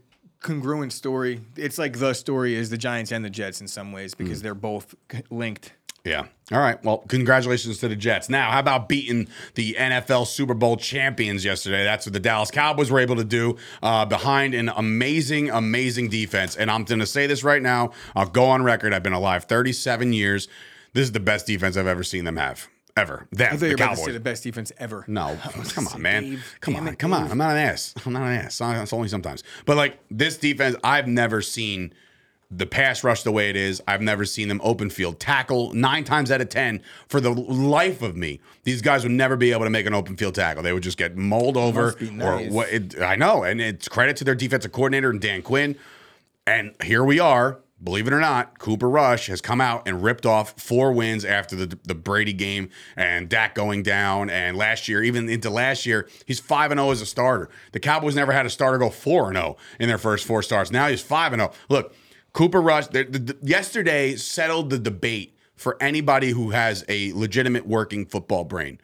C: congruent story. It's like the story is the Giants and the Jets in some ways because
B: Hmm.
C: they're both linked.
B: Yeah. All right. Well, congratulations to the Jets. Now, how about beating the NFL Super Bowl champions yesterday? That's what the Dallas Cowboys were able to do uh, behind an amazing, amazing defense. And I'm going to say this right now. I'll go on record. I've been alive 37 years. This is the best defense I've ever seen them have. Ever. Them,
C: I thought
B: the
C: you were about to
B: Cowboys.
C: say the best defense ever.
B: No, come on, man.
C: Dave.
B: Come
C: Damn
B: on,
C: it,
B: come on.
C: Dave.
B: I'm not an ass. I'm not an ass. It's only sometimes. But like this defense, I've never seen the pass rush the way it is. I've never seen them open field tackle nine times out of ten. For the life of me, these guys would never be able to make an open field tackle. They would just get mulled over.
C: Be
B: Or what? It, I know, and it's credit to their defensive coordinator and Dan Quinn. And here we are. Believe it or not, Cooper Rush has come out and ripped off four wins after the the Brady game and Dak going down. And last year, even into last year, he's five and zero as a starter. The Cowboys never had a starter go four and zero in their first four starts. Now he's five and zero. Look, Cooper Rush. The, the- yesterday settled the debate for anybody who has a legitimate working football brain.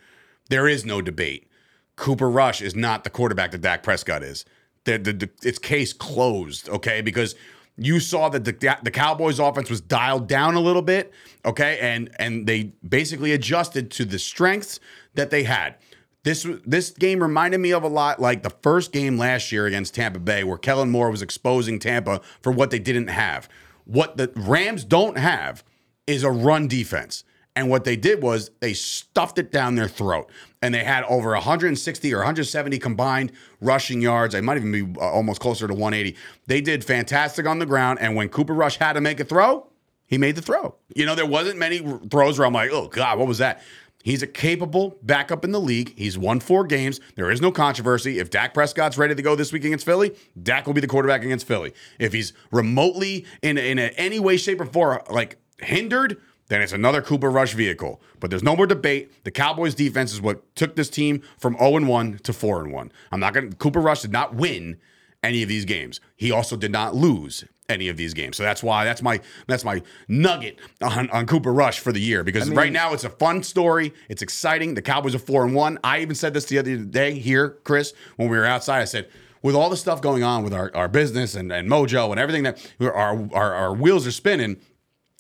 B: There is no debate. Cooper Rush is not the quarterback that Dak Prescott is. The, the, the, it's case closed, okay? Because you saw that the the Cowboys offense was dialed down a little bit, okay? And and they basically adjusted to the strengths that they had. This this game reminded me of a lot like the first game last year against Tampa Bay where Kellen Moore was exposing Tampa for what they didn't have. What the Rams don't have is a run defense. And what they did was they stuffed it down their throat. And they had over 160 or 170 combined rushing yards. They might even be uh, almost closer to 180. They did fantastic on the ground. And when Cooper Rush had to make a throw, he made the throw. You know, there wasn't many throws where I'm like, oh, God, what was that? He's a capable backup in the league. He's won four games. There is no controversy. If Dak Prescott's ready to go this week against Philly, Dak will be the quarterback against Philly. If he's remotely in, in any way, shape, or form like hindered, then it's another Cooper Rush vehicle. But there's no more debate. The Cowboys defense is what took this team from 0 1 to 4 1. I'm not going to, Cooper Rush did not win any of these games. He also did not lose any of these games. So that's why that's my that's my nugget on, on Cooper Rush for the year because right now it's a fun story. It's exciting. The Cowboys are 4 and 1. I even said this the other day here, Chris, when we were outside. I said, with all the stuff going on with our, our business and, and mojo and everything that our, our, our wheels are spinning,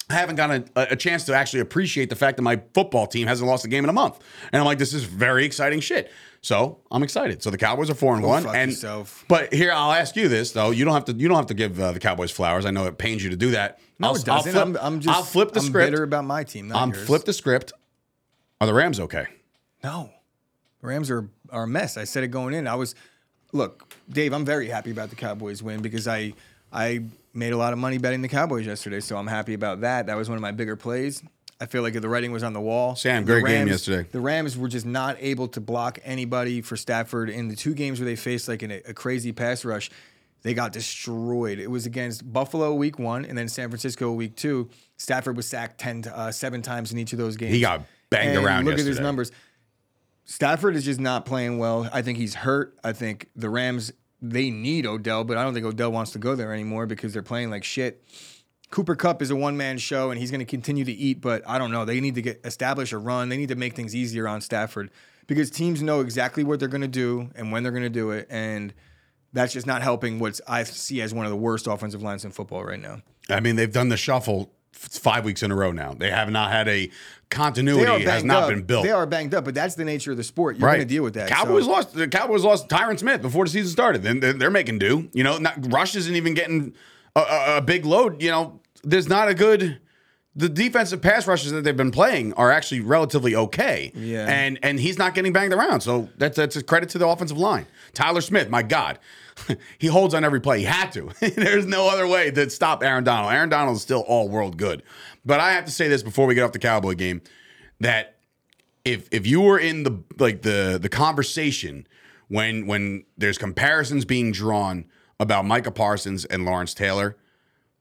B: I haven't gotten a, a, chance to actually appreciate the fact that my football team hasn't lost a game in a month. And I'm like, this is very exciting shit. So I'm excited. So the Cowboys are four and one. and
C: yourself.
B: but here I'll ask you this though. You don't have to. You don't have to give uh, the Cowboys flowers. I know it pains you to do that.
C: No,
B: I'll,
C: it doesn't.
B: I'll
C: I'm,
B: flip,
C: I'm just.
B: I'll flip the
C: I'm
B: script.
C: bitter about my team.
B: I'm
C: yours.
B: flip the script. Are the Rams okay?
C: No, Rams are are a mess. I said it going in. I was, look, Dave. I'm very happy about the Cowboys win because I I made a lot of money betting the Cowboys yesterday, so I'm happy about that. That was one of my bigger plays. I feel like the writing was on the wall.
B: Sam,
C: The
B: great game
C: Rams-
B: yesterday.
C: The Rams were just not able to block anybody for Stafford in the two games where they faced like an, a crazy pass rush. They got destroyed. It was against Buffalo week one and then San Francisco week two. Stafford was sacked 10 to, uh, seven times in each of those games.
B: He got banged
C: And
B: around
C: Look at his numbers. Stafford is just not playing well. I think he's hurt. I think the Rams they need Odell, but I don't think Odell wants to go there anymore because they're playing like shit. Cooper Kupp is a one man show and he's going to continue to eat, but I don't know. They need to get establish a run. They need to make things easier on Stafford because teams know exactly what they're going to do and when they're going to do it, and that's just not helping what I see as one of the worst offensive lines in football right now.
B: I mean, they've done the shuffle five weeks in a row now. They have not had a continuity. has not
C: up.
B: been built.
C: They are banged up, but that's the nature of the sport. You're going to deal with that.
B: Cowboys
C: So-
B: lost. The Cowboys lost Tyron Smith before the season started. Then they're, they're making do. You know, not, Rush isn't even getting a, a, a big load. You know, there's not a good. The defensive pass rushes that they've been playing are actually relatively okay.
C: Yeah.
B: And and he's not getting banged around. So that's that's a credit to the offensive line. Tyler Smith, my God. he holds on every play. He had to. There's no other way to stop Aaron Donald. Aaron Donald is still all world good. But I have to say this before we get off the Cowboy game that if if you were in the like the the conversation when when there's comparisons being drawn about Micah Parsons and Lawrence Taylor,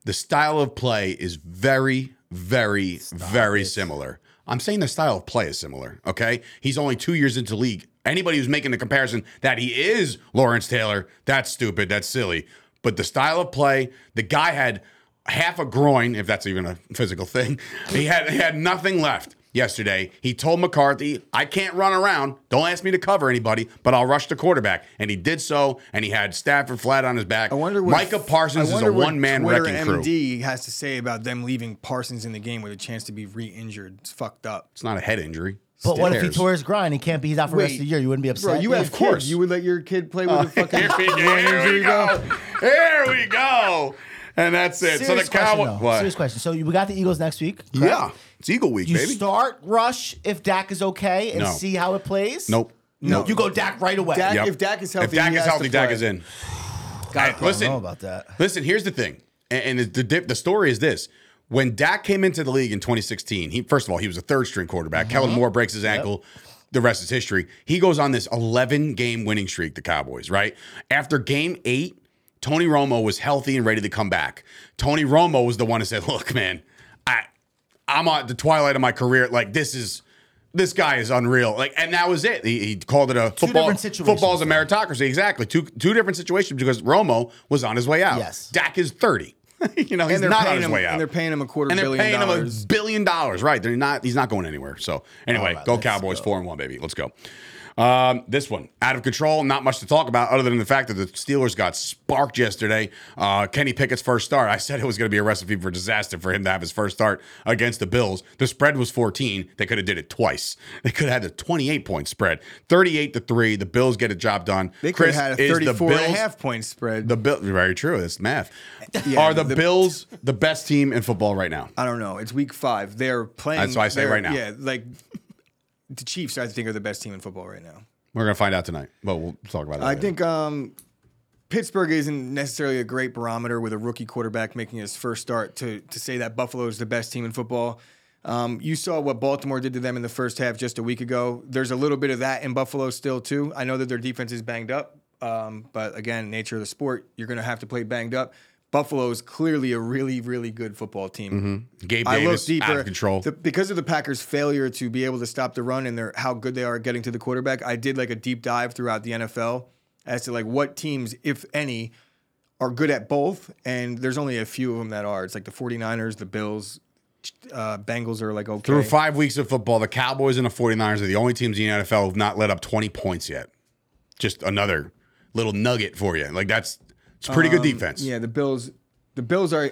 B: the style of play is very very very similar. I'm saying the style of play is similar, okay? He's only 2 years into league. Anybody who's making the comparison that he is Lawrence Taylor, that's stupid, that's silly. But the style of play, the guy had half a groin, if that's even a physical thing. He had he had nothing left yesterday. He told McCarthy, "I can't run around. Don't ask me to cover anybody, but I'll rush the quarterback." And he did so, and he had Stafford flat on his back.
C: I wonder what
B: Micah Parsons is a one-man
C: Twitter
B: wrecking crew.
C: MD has to say about them leaving Parsons in the game with a chance to be re-injured. It's fucked up.
B: It's not a head injury.
D: But what if he
B: Stairs.
D: tore his grind? He can't be. He's out for the rest of the
C: Wait,
D: year. You wouldn't be upset.
C: Bro, you have
B: of course.
C: kids. You would let your kid play with a uh, fucking
B: Here we,
C: groin
B: here we go. Here we go. And that's it.
D: Serious
B: so the
D: question,
B: Cowboys.
D: though.
B: What?
D: Serious question. So we got the Eagles next week. correct?
B: Yeah, it's Eagle Week,
D: You
B: baby.
D: start Rush if Dak is okay and
B: No.
D: see how it plays.
B: nope.
D: No, you go Dak right away.
C: Dak-
B: Yep.
C: If Dak is healthy,
B: if Dak
C: he
B: is
C: has to
B: healthy, Dak
C: play.
B: is in.
D: God,
B: Hey, listen,
D: I don't know about that.
B: Listen, here's the thing, and, and the, the the story is this: when Dak came into the league in 2016, he first of all he was a third string quarterback.
D: Mm-hmm.
B: Kellen Moore breaks his ankle. The rest is history. He goes on this 11 game winning streak. The Cowboys, right after game eight, Tony Romo was healthy and ready to come back. Tony Romo was the one who said, "Look, man, I I'm at the twilight of my career. Like this is." This guy is unreal. Like, and that was it. He, he called it a football.
D: different situations,
B: Football's a meritocracy. Exactly. Two two different situations because Romo was on his way out.
D: Yes.
B: Dak is 30. you know, he's
C: And they're
B: not on
C: paying
B: his
C: him,
B: way out.
C: and they're paying him a quarter
B: And they're
C: billion
B: paying
C: dollars.
B: him a billion dollars. Right. They're not he's not going anywhere. So anyway, go Cowboys
D: go.
B: four and one, baby. Let's go. Um, this one out of control. Not much to talk about other than the fact that the Steelers got sparked yesterday. Uh, Kenny Pickett's first start. I said it was going to be a recipe for disaster for him to have his first start against the Bills. The spread was 14. They could have did it twice. They could have had a 28 point spread, 38 to three. The Bills get a job done.
C: They could
B: Chris,
C: have had a
B: is the
C: 34 and a half point spread.
B: The Bill, very true. It's math.
C: Yeah,
B: Are the,
C: the-
B: Bills the best team in football right now?
C: I don't know. It's week five. They're playing.
B: That's why I say right now.
C: Yeah, like the Chiefs, I think, are the best team in football right now.
B: We're gonna find out tonight, but we'll talk about it.
C: I
B: later.
C: think um, Pittsburgh isn't necessarily a great barometer with a rookie quarterback making his first start to to say that Buffalo is the best team in football. Um, you saw what Baltimore did to them in the first half just a week ago. There's a little bit of that in Buffalo still too. I know that their defense is banged up, um, but again, nature of the sport, you're going to have to play banged up. Buffalo is clearly a really, really good football team.
B: Gabe
C: I look
B: Davis
C: deeper
B: out of control.
C: the- because of the Packers' failure to be able to stop the run and their how good they are at getting to the quarterback. I did like a deep dive throughout the NFL as to like what teams, if any, are good at both. And there's only a few of them that are. It's like the 49ers, the Bills, uh, Bengals are like okay.
B: Through five weeks of football, the Cowboys and the 49ers are the only teams in the NFL who've not let up 20 points yet. Just another little nugget for you. Like that's it's pretty good defense.
C: Um, Yeah, the Bills. The Bills are.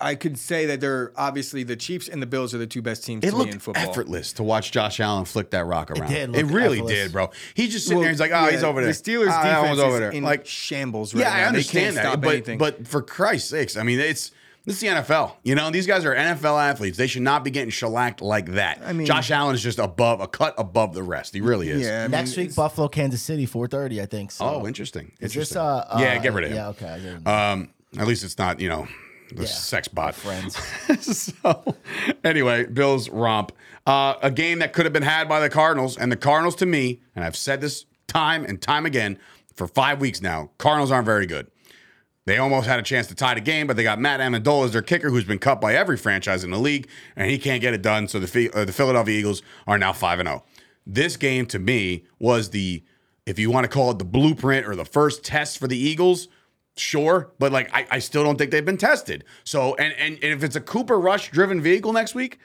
C: I could say that they're obviously the Chiefs and the Bills are the two best teams
B: It
C: to me in football.
B: effortless to watch Josh Allen flick that rock around.
D: did
B: It, really
D: effortless.
B: did, bro. He's just sitting
C: Well,
B: there. He's like, oh, he's over there.
C: The Steelers'
B: that
C: defense
B: over
C: is
B: there.
C: in
B: like,
C: shambles right
B: yeah,
C: now.
B: I understand
C: they can't
B: that,
C: stop
B: but
C: anything.
B: but for Christ's sakes, I mean, it's this is the NFL. You know, these guys are NFL athletes. They should not be getting shellacked like that. I
C: mean-
B: Josh Allen is just above a cut above the rest. He really is.
C: yeah, I mean,
D: Next week, Buffalo, Kansas City, 4:30, I think. So.
B: Oh, interesting.
D: Is this
B: interesting.
D: uh, uh
B: yeah, get rid of him.
D: Yeah, okay. I
B: Um, at least it's not, you know, the
D: Yeah.
B: sex bot.
D: friends.
B: so, anyway, Bills romp. Uh, a game that could have been had by the Cardinals, and the Cardinals, to me, and I've said this time and time again for five weeks now, Cardinals aren't very good. They almost had a chance to tie the game, but they got Matt Ammendola as their kicker, who's been cut by every franchise in the league, and he can't get it done. So the uh, the Philadelphia Eagles are now five and zero. This game to me was the, if you want to call it the blueprint or the first test for the Eagles, sure, but like I, I still don't think they've been tested. So and, and and if it's a Cooper Rush driven vehicle next week,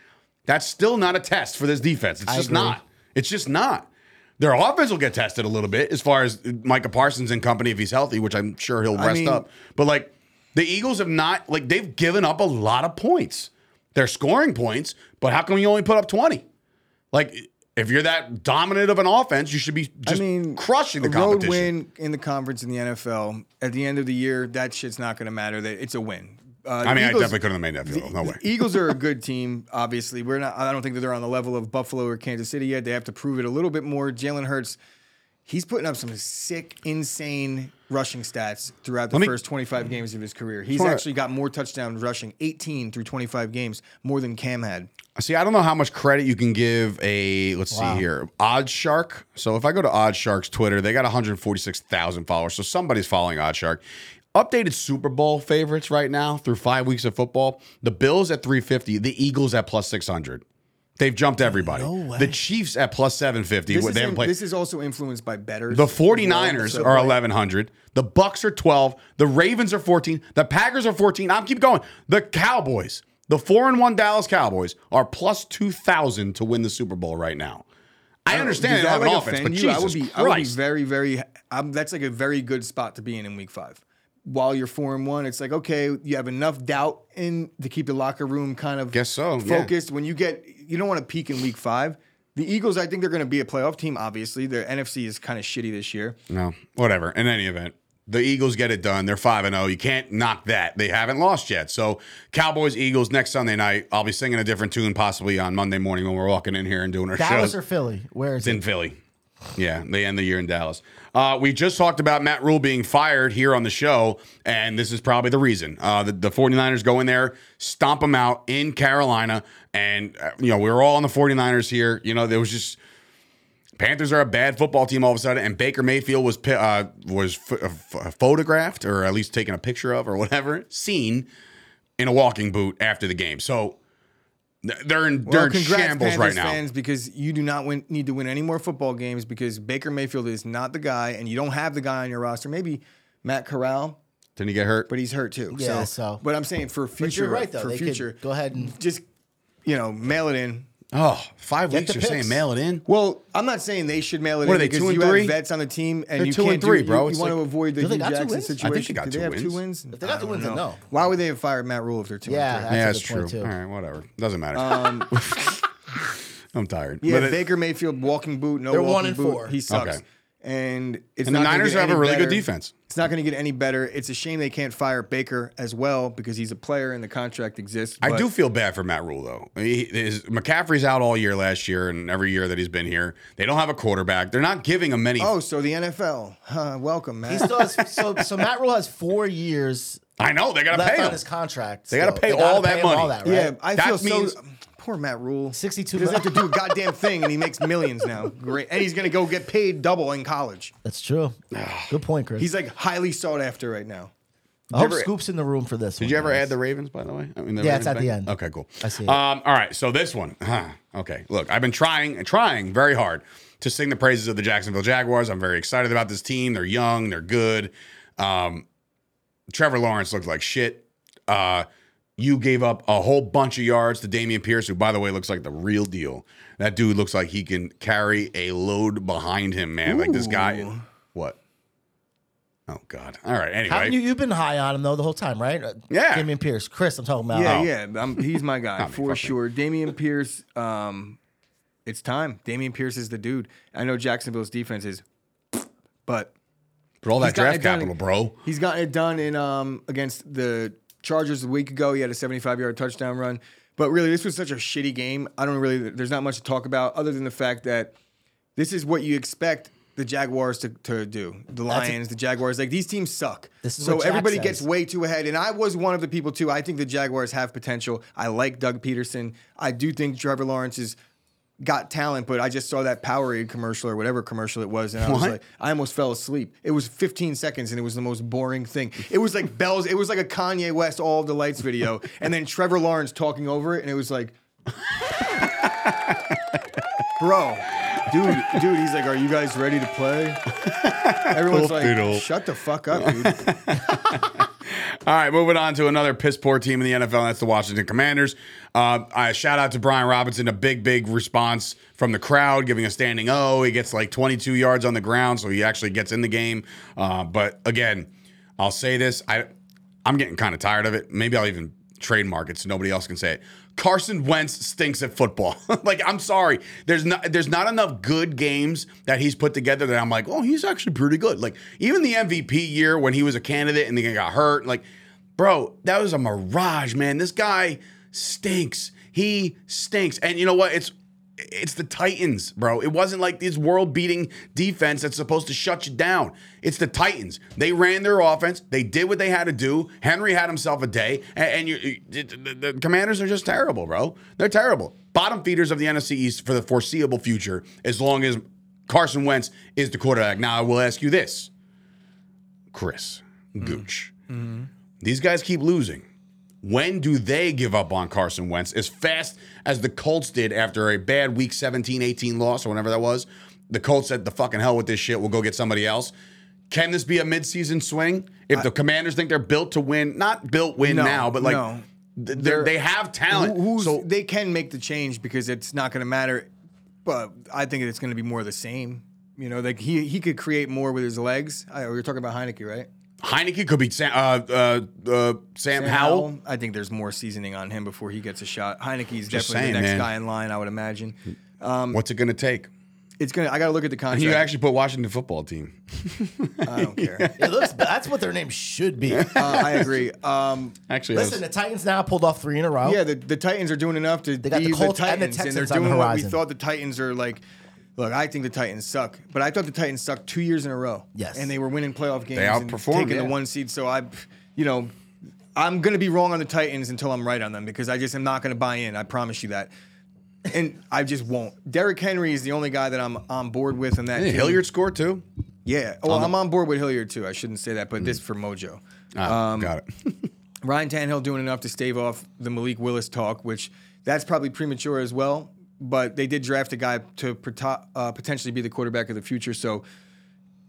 B: that's still not a test for this defense. It's
D: I
B: just
D: agree.
B: not. It's just not. Their offense will get tested a little bit as far as Micah Parsons and company if he's healthy, which I'm sure he'll rest
C: mean-
B: up. But like the Eagles have not like they've given up a lot of points. They're scoring points, but how come you only put up 20? Like if you're that dominant of an offense, you should be just
C: I mean,
B: crushing the
C: a road
B: competition.
C: win in the conference in the NFL at the end of the year, that shit's not going to matter. That it's a win. Uh,
B: I mean, I definitely couldn't have made that field. No way.
C: Eagles are a good team. Obviously, we're not. I don't think that they're on the level of Buffalo or Kansas City yet. They have to prove it a little bit more. Jalen Hurts, he's putting up some sick, insane rushing stats throughout the
B: me-
C: first 25 games of his career. He's actually got more touchdowns rushing, 18 through 25 games, more than Cam had.
B: See, I don't know how much credit you can give a let's
D: Wow.
B: see here, OddsShark. So if I go to OddsShark's Twitter, they got 146,000 followers. So somebody's following OddsShark. Updated Super Bowl favorites right now through five weeks of football. The Bills at 350, the Eagles at plus 600. They've jumped everybody.
D: No.
B: The Chiefs at plus 750.
C: This,
B: they
C: is, in-
B: played.
C: this is also influenced by bettors.
B: The
C: as well.
B: 49ers are 1100. The Bucks are 12. The Ravens are 14. The Packers are 14. I'm keep going. The Cowboys, the 4 and 1 Dallas Cowboys are plus 2000 to win the Super Bowl right now. I understand
C: Does
B: they don't an offense, but? Jesus
C: I would be,
B: Christ.
C: I would be very, very. Um, that's like a very good spot to be in in week five. While you're four and one, it's like okay, you have enough doubt in to keep the locker room kind of
B: Guess so, yeah.
C: focused. When you get, you don't want to peak in week five. The Eagles, I think they're going to be a playoff team. Obviously, their NFC is kind of shitty this year.
B: No, whatever. In any event, the Eagles get it done. They're 5 and 0. You can't knock that. They haven't lost yet. So, Cowboys, Eagles next Sunday night. I'll be singing a different tune possibly on Monday morning when we're walking in here and doing our
D: Dallas
B: shows.
D: or Philly? Where is
B: It's in? Philly. Yeah, they end the year in Dallas. Uh, we just talked about Matt Rhule being fired here on the show, and this is probably the reason. Uh, the, the 49ers go in there, stomp them out in Carolina, and, uh, you know, we were all on the 49ers here. You know, there was just. Panthers are a bad football team all of a sudden, and Baker Mayfield was uh, was ph- uh, photographed or at least taken a picture of or whatever, seen in a walking boot after the game. So they're in they're in
C: congrats,
B: shambles
C: Panthers
B: right now.
C: fans, because you do not win, need to win any more football games because Baker Mayfield is not the guy, and you don't have the guy on your roster. Maybe Matt Corral,
B: Didn't he get hurt?
C: but he's hurt too.
D: Yeah,
C: so,
D: so-
C: but I'm saying for future,
D: But you're right though.
C: for
D: They
C: future,
D: could go ahead and
C: just you know mail it in.
B: Oh, five
D: Get
B: weeks. You're saying mail it in?
C: Well, I'm not saying they should mail it
B: What
C: in
B: are they,
C: because
B: two and
C: you
B: three?
C: have vets on the team and
B: They're
C: you
B: two
C: can't
B: and three,
C: do,
B: bro.
C: You,
B: It's
C: you want to
B: like-
C: avoid the
D: Do they
C: Hue
D: got two
C: Jackson
D: wins? I
C: situation.
B: think they got
C: do
B: two
C: they have
B: wins.
C: two wins?
D: If they got
C: I
D: two
C: don't
D: wins, then
C: know.
D: no.
C: Why would they have fired Matt Rhule if they're two?
D: Yeah,
C: and
D: that's
B: yeah,
D: a
B: that's
D: good
B: true.
D: point, too.
B: All right, whatever. Doesn't matter.
C: Um,
B: I'm tired.
C: yeah,
B: But it-
C: Baker Mayfield walking boot, no
D: They're
C: walking
D: one and
C: boot.
D: four.
C: He sucks.
B: Okay.
C: And it's
B: and the
C: not gonna
B: Niners
C: get
B: have a
C: any
B: really good
C: better.
B: defense.
C: It's not going to get any better. It's a shame they can't fire Baker as well because he's a player and the contract exists.
B: I do feel bad for Matt Rhule though. He, his, McCaffrey's out all year last year and every year that he's been here. They don't have a quarterback. They're not giving him many.
C: Oh, so the NFL. Huh, welcome, man.
D: He still has so so Matt Rhule has four years
B: I know they got to
D: left
B: pay
D: on
B: him.
D: his contract.
B: They gotta
D: still.
B: pay
D: gotta
B: all that
D: him
B: money.
D: All that, right?
C: Yeah, I
B: That
C: feel
B: means-
C: so. Poor Matt Rhule.
D: 62
C: He doesn't have to do a goddamn thing, and he makes millions now. Great, and he's gonna go get paid double in college.
D: That's true. Good point, Chris.
C: He's like highly sought after right now.
D: I hope
B: ever-
D: Scoop's in the room for this.
B: Did you ever add the Ravens, by the way? I mean, the
D: Yeah, it's
B: Ravens
D: at the end.
B: Okay, cool.
D: I see it.
B: Um, all right, so this one, huh, okay. Look, I've been trying, and trying very hard to sing the praises of the Jacksonville Jaguars. I'm very excited about this team. They're young, they're good. Um, Trevor Lawrence looked like shit. Uh, you gave up a whole bunch of yards to Dameon Pierce, who, by the way, looks like the real deal. That dude looks like he can carry a load behind him, man. Like this guy. What? Oh God! All right. Anyway,
D: Haven't you, you've been high on him though the whole time, right? Uh,
B: Yeah.
D: Dameon Pierce, Chris. I'm talking about.
C: Yeah,
B: Oh.
C: yeah, I'm, he's my guy for
B: fuck me.
C: sure. Dameon Pierce. Um, it's time. Dameon Pierce is the dude. I know Jacksonville's defense is, but
B: but all that draft
C: it done.
B: capital, bro.
C: He's gotten it done in um against the Chargers a week ago. He had a 75 yard touchdown run. But really, this was such a shitty game. I don't really. There's not much to talk about other than the fact that this is what you expect the Jaguars to, to do. The
D: That's a-
C: Lions, the Jaguars, like these teams suck.
D: This is
C: so everybody
D: says.
C: gets way too ahead. And I was one of the people too. I think the Jaguars have potential. I like Doug Pederson. I do think Trevor Lawrence is got talent, but I just saw that Powerade commercial or whatever commercial it was, and I was
B: What?
C: like, I almost fell asleep. It was 15 seconds, and it was the most boring thing. It was like bells. It was like a Kanye West All of the Lights video, and then Trevor Lawrence talking over it, and it was like, bro. Dude, dude, he's like, "Are you guys ready to play?" Everyone's like,
B: Doodle.
C: "Shut the fuck up, dude."
B: All right, moving on to another piss poor team in the NFL. And that's the Washington Commanders. Uh, I shout out to Brian Robinson, a big, big response from the crowd, giving a standing O. He gets like 22 yards on the ground, so he actually gets in the game. Uh, but again, I'll say this: I, I'm getting kind of tired of it. Maybe I'll even trademark it so nobody else can say it. Carson Wentz stinks at football. like I'm sorry, there's not there's not enough good games that he's put together that I'm like, oh, he's actually pretty good. Like even the MVP year when he was a candidate and then he got hurt, like, bro, that was a mirage, man. This guy stinks. He stinks. And you know what? It's it's the Titans, bro. It wasn't like this world-beating defense that's supposed to shut you down. It's the Titans. They ran their offense. They did what they had to do. Henry had himself a day, and, and you, the, the Commanders are just terrible, bro. They're terrible. Bottom feeders of the NFC East for the foreseeable future, as long as Carson Wentz is the quarterback. Now, I will ask you this, Chris mm-hmm. Gooch. Mm-hmm. These guys keep losing. When do they give up on Carson Wentz as fast as the Colts did after a bad week 17, 18 loss or whenever that was? The Colts said, the fucking hell with this shit. We'll go get somebody else. Can this be a midseason swing? If the commanders think they're built to win, not built win
C: No,
B: now, but like
C: no.
B: they have talent.
C: Who-
B: so
C: they can make the change because it's not going to matter. But I think it's going to be more of the same. You know, like he he could create more with his legs. I, we were talking about Heinicke, right?
B: Heinicke could be Sam, uh, uh, uh, Sam, Howell.
C: I think there's more seasoning on him before he gets a shot. Heinicke's
B: Just
C: definitely
B: saying,
C: the next
B: man.
C: guy in line, I would imagine.
B: What's it going to take?
C: It's gonna. I got to look at the
B: And
C: contract.
B: you actually put Washington football team.
C: I don't care.
D: It looks. That's what their name should be.
C: uh, I agree. Um,
B: Actually, I was-
D: Listen, the Titans now pulled off three in a row.
C: yeah, the, the Titans are doing enough to
D: got
C: be
D: the
C: the,
D: Colts and the
C: Titans, and, they're
D: Texans on the
C: doing what we
D: horizon.
C: thought the Titans are like. Look, I think the Titans suck, but I thought the Titans sucked two years in a row.
D: Yes.
C: and they were winning playoff games. and
B: outperformed,
C: taking
B: yeah.
C: the one seed. So I, you know, I'm gonna be wrong on the Titans until I'm right on them because I just am not gonna buy in. I promise you that. And I just won't. Derrick Henry is the only guy that I'm on board with in that. Team.
B: Hilliard scored too.
C: Yeah. Well, I'm on board with Hilliard too. I shouldn't say that, but this for Mojo.
B: Ah,
C: Um,
B: got it.
C: Ryan Tannehill doing enough to stave off the Malik Willis talk, which that's probably premature as well. But they did draft a guy to uh, potentially be the quarterback of the future. So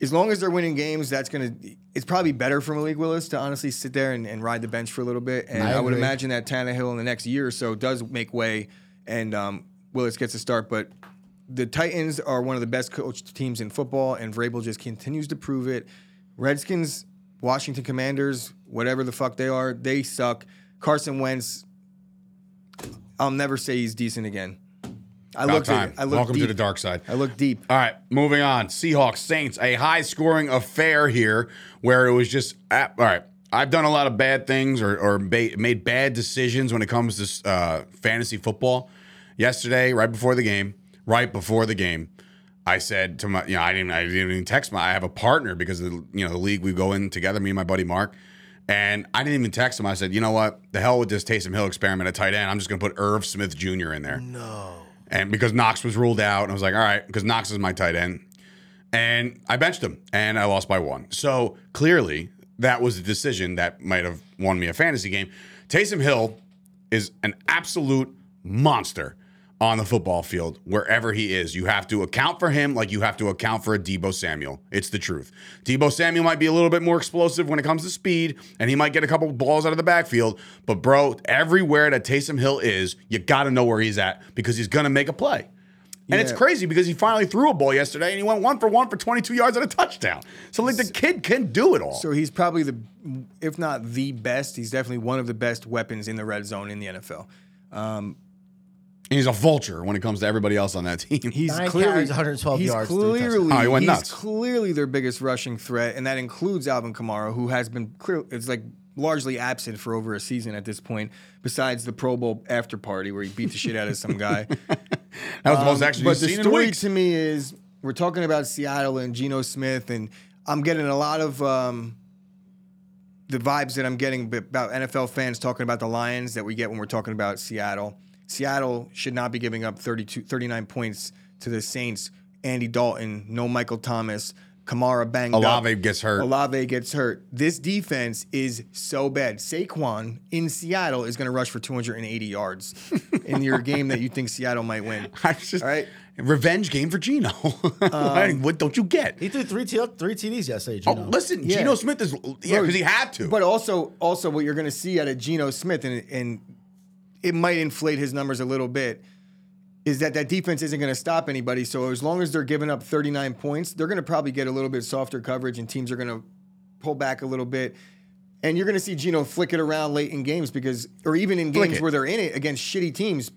C: as long as they're winning games, that's gonna. It's probably better for Malik Willis to honestly sit there and, and ride the bench for a little bit. And
D: I
C: I, would imagine that Tannehill in the next year or so does make way and um, Willis gets a start, but the Titans are one of the best coached teams in football, and Vrabel just continues to prove it. Redskins, Washington Commanders, whatever the fuck they are, they suck. Carson Wentz, I'll never say he's decent again. I
B: About
C: looked
B: time.
C: At, I looked
B: Welcome
C: deep.
B: to the dark side.
C: I look deep.
B: All right, moving on. Seahawks Saints, a high scoring affair here where it was just ah, all right. I've done a lot of bad things or, or ba- made bad decisions when it comes to uh, fantasy football. Yesterday, right before the game, right before the game, I said to my, you know, I didn't, I didn't even text my. I have a partner because of the, you know, the league we go in together, me and my buddy Mark. And I didn't even text him. I said, you know what? The hell with this Taysom Hill experiment at tight end. I'm just going to put Irv Smith Jr. in there. No. And because Knox was ruled out, and I was like, all right, because Knox is my tight end. And I benched him and I lost by one. So clearly, that was a decision that might have won me a fantasy game. Taysom Hill is an absolute monster on the football field wherever he is. You have to account for him like you have to account for a Deebo Samuel. It's the truth. Deebo Samuel might be a little bit more explosive when it comes to speed, and he might get a couple balls out of the backfield. But bro, everywhere that Taysom Hill is, you got to know where he's at because he's gonna make a play. And it's crazy because he finally threw a ball yesterday and he went one for one for 22 yards and a touchdown. So like the kid can do it all.
C: So he's probably the, if not the best, he's definitely one of the best weapons in the red zone in the NFL.
B: And um, he's a vulture when it comes to everybody else on that team.
C: He's
D: Nine
C: clearly
D: carries, 112
C: he's
D: yards, three
C: Clearly.
B: Oh, he went
C: he's
B: nuts.
C: clearly their biggest rushing threat, and that includes Alvin Kamara, who has been clear. It's like largely absent for over a season at this point. Besides the Pro Bowl after party where he beat the shit out of some guy.
B: that was the most action
C: but
B: you've
C: the
B: seen in
C: story
B: weeks.
C: to me is we're talking about Seattle and Geno Smith, and I'm getting a lot of um, the vibes that I'm getting about NFL fans talking about the Lions that we get when we're talking about Seattle. Seattle should not be giving up 32, 39 points to the Saints. Andy Dalton, no Michael Thomas, Kamara banged up.
B: Olave gets hurt.
C: Olave gets hurt. This defense is so bad. Saquon in Seattle is going to rush for 280 yards in your game that you think Seattle might win.
B: I just,
C: All right.
B: Revenge game for Geno. Um, what don't you get?
D: He threw three, T- three TDs yesterday.
B: Oh, listen,
C: Yeah.
B: Geno Smith is yeah, because he had to.
C: But also, also what you're going to see out of Geno Smith, and, and it might inflate his numbers a little bit, is that that defense isn't going to stop anybody. So as long as they're giving up 39 points, they're going to probably get a little bit softer coverage, and teams are going to pull back a little bit. And you're going to see Geno flick it around late in games because, or even in
B: Flick
C: games
B: it.
C: where they're in it against shitty teams.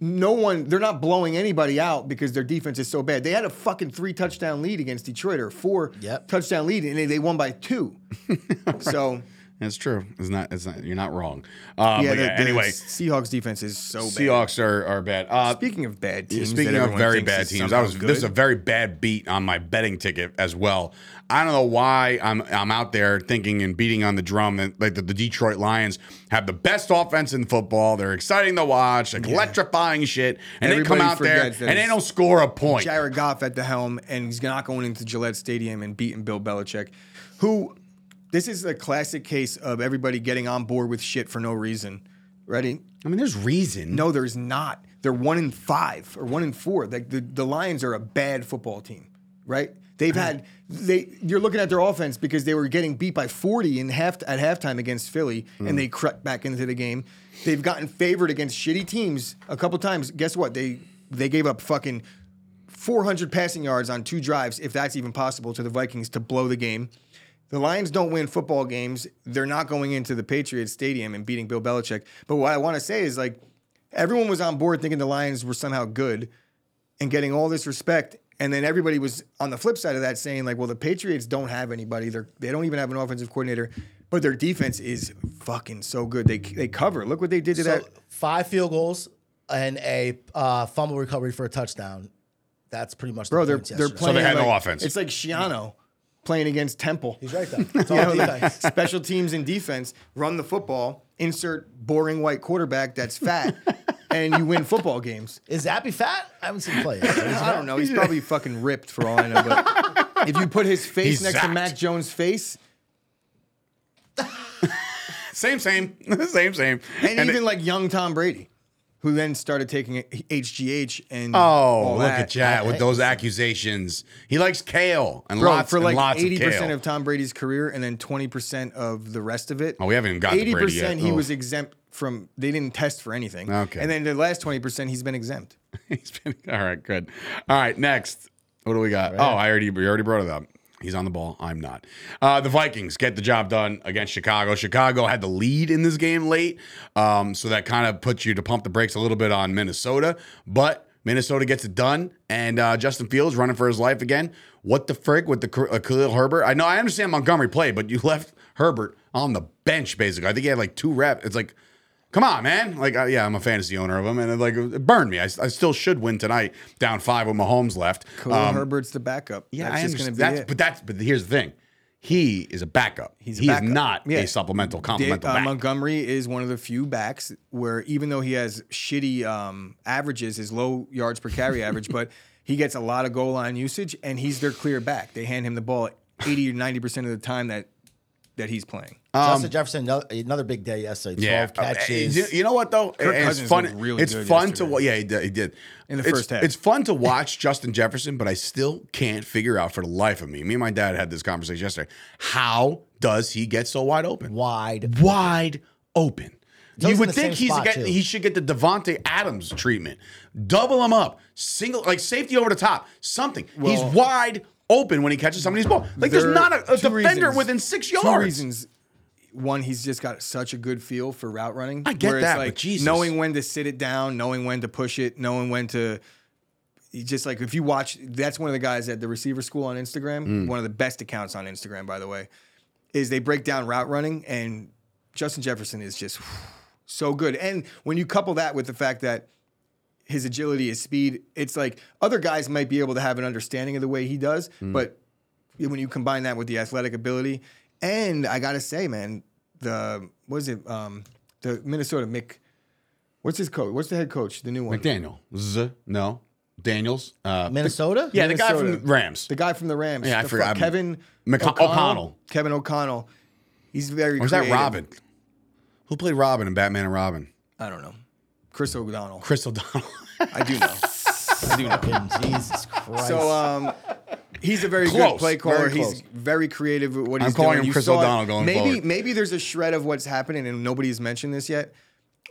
C: No one, they're not blowing anybody out because their defense is so bad. They had a fucking three touchdown lead against Detroit or four
D: Yep.
C: touchdown lead, and they, they won by two. so
B: That's true. It's not. It's not. You're not wrong. Um,
C: yeah,
B: but
C: the,
B: yeah,
C: the
B: anyway,
C: Seahawks defense is so bad.
B: Seahawks are, are bad. Uh,
C: Speaking of bad teams,
B: Speaking of very bad teams, I was this is a very bad beat on my betting ticket as well. I don't know why I'm I'm out there thinking and beating on the drum that like the, the Detroit Lions have the best offense in football. They're exciting to watch, like electrifying shit, and they come out there and they don't score a point.
C: Jared Goff at the helm, and he's not going into Gillette Stadium and beating Bill Belichick, who this is a classic case of everybody getting on board with shit for no reason. Ready?
B: I mean, there's reason.
C: No, there's not. They're one in five or one in four. Like the, the Lions are a bad football team, right? They've uh-huh. had they. You're looking at their offense because they were getting beat by 40 in half at halftime against Philly, and hmm. they crept back into the game. They've gotten favored against shitty teams a couple times. Guess what? They they gave up fucking 400 passing yards on two drives, if that's even possible, to the Vikings to blow the game. The Lions don't win football games. They're not going into the Patriots Stadium and beating Bill Belichick. But what I want to say is like everyone was on board thinking the Lions were somehow good and getting all this respect. And then everybody was on the flip side of that saying like, well, the Patriots don't have anybody. They're they don't even have an offensive coordinator, but their defense is fucking so good. They they cover. Look what they did to
D: So
C: that.
D: five field goals and a uh, fumble recovery for a touchdown. That's pretty much the
C: Bro, they're they're
D: yesterday.
C: playing.
B: they had no
C: like-
B: offense.
C: It's like Schiano playing against Temple.
D: He's right though. It's all
C: You know,
D: defense.
C: special teams and defense run the football. Insert boring white quarterback that's fat, and you win football games.
D: Is Zappe fat? I haven't seen him play. Yet.
C: I don't know. He's probably fucking ripped for all I know. But if you put his face
B: He's
C: next to
B: zapped.
C: Mac Jones' face,
B: Same, same, same, same.
C: and,
B: And
C: even
B: it-
C: like young Tom Brady, who then started taking HGH and
B: oh,
C: all
B: look
C: that.
B: at that with those accusations. He likes kale and
C: Bro,
B: lots
C: for
B: and
C: like
B: lots
C: eighty
B: of kale.
C: percent of Tom Brady's career, and then twenty percent of the rest of it.
B: Oh, we haven't even gotten to
C: eighty
B: Brady yet.
C: percent he
B: Oh.
C: was exempt from. They didn't test for anything.
B: Okay.
C: and then the last twenty percent he's been exempt.
B: He's been all right. Good. All right. Next, what do we got? Oh, I already we already brought it up. He's on the ball. I'm not. Uh, the Vikings get the job done against Chicago. Chicago had the lead in this game late, um, so that kind of puts you to pump the brakes a little bit on Minnesota. But Minnesota gets it done, and uh, Justin Fields running for his life again. What the frick with the uh, Khalil Herbert? I know I understand Montgomery played, but you left Herbert on the bench basically. I think he had like two reps. It's like Come on, man. Like, uh, yeah, I'm a fantasy owner of him, and it, like it burned me. I, I still should win tonight, down five with Mahomes left.
C: Khalil
B: Um,
C: Herbert's the backup.
B: yeah,
C: that's
B: I
C: just going
B: understand.
C: to be
B: That's,
C: it.
B: but that's but here's the thing. He is a backup.
C: He's a
B: he
C: backup.
B: is not
C: Yeah.
B: a supplemental complemental
C: uh,
B: back.
C: Montgomery is one of the few backs where even though he has shitty um, averages, his low yards per carry average, but he gets a lot of goal line usage, and he's their clear back. They hand him the ball eighty or ninety percent of the time that that he's playing.
D: Justin Jefferson, another, another big day yesterday.
B: yeah,
D: Twelve
B: Uh,
D: catches.
B: you- You know what though?
C: Kirk
B: it's
C: Cousins
B: fun.
C: really
B: it's
C: good
B: fun to
C: yesterday.
B: wa- yeah, he did. He did
C: In the
B: It's-
C: first half.
B: It's fun to watch Justin Jefferson, but I still can't figure out for the life of me. Me and my dad had this conversation yesterday. How does he get so wide open?
D: Wide.
B: wide open.
D: He's always
B: You would think he's get, he should get the Davante Adams treatment. Double him up, single like safety over the top, something. he's
C: Well-
B: wide open when he catches somebody's ball. Like there's not a, a defender
C: reasons.
B: within six yards.
C: Two reasons. One, he's just got such a good feel for route running.
B: I get
C: where it's
B: that, but Jesus.
C: knowing when to sit it down, knowing when to push it, knowing when to. Just like if you watch, that's one of the guys at the receiver school on Instagram.
B: Mm.
C: One of the best accounts on Instagram, by the way, is they break down route running, and Justin Jefferson is just so good. And when you couple that with the fact that his agility, his speed, it's like other guys might be able to have an understanding of the way he does,
B: Mm.
C: but when you combine that with the athletic ability, and I gotta say, man, the what is it? Um, the Minnesota Mick, what's his coach? What's the head coach? The new one,
B: McDaniel. Z, no. Daniels. Uh,
D: Minnesota?
B: yeah, the guy from the Rams.
C: the guy from the Rams.
B: Yeah, I
C: the
B: forgot.
C: fuck- Kevin
B: McCon- O'Connell.
C: Kevin O'Connell. He's very.
B: or was that. Robin? Who played Robin in Batman and Robin?
C: I don't know. Chris O'Donnell.
B: Chris O'Donnell.
C: I do know. I do know.
D: Jesus Christ.
C: So um, he's a very
B: Close,
C: good play caller.
B: very
C: he's very creative with what
B: I'm
C: he's
B: calling him
C: You
B: Chris
C: saw it.
B: O'Donnell going
C: maybe
B: forward.
C: maybe there's a shred of what's happening, and nobody's mentioned this yet.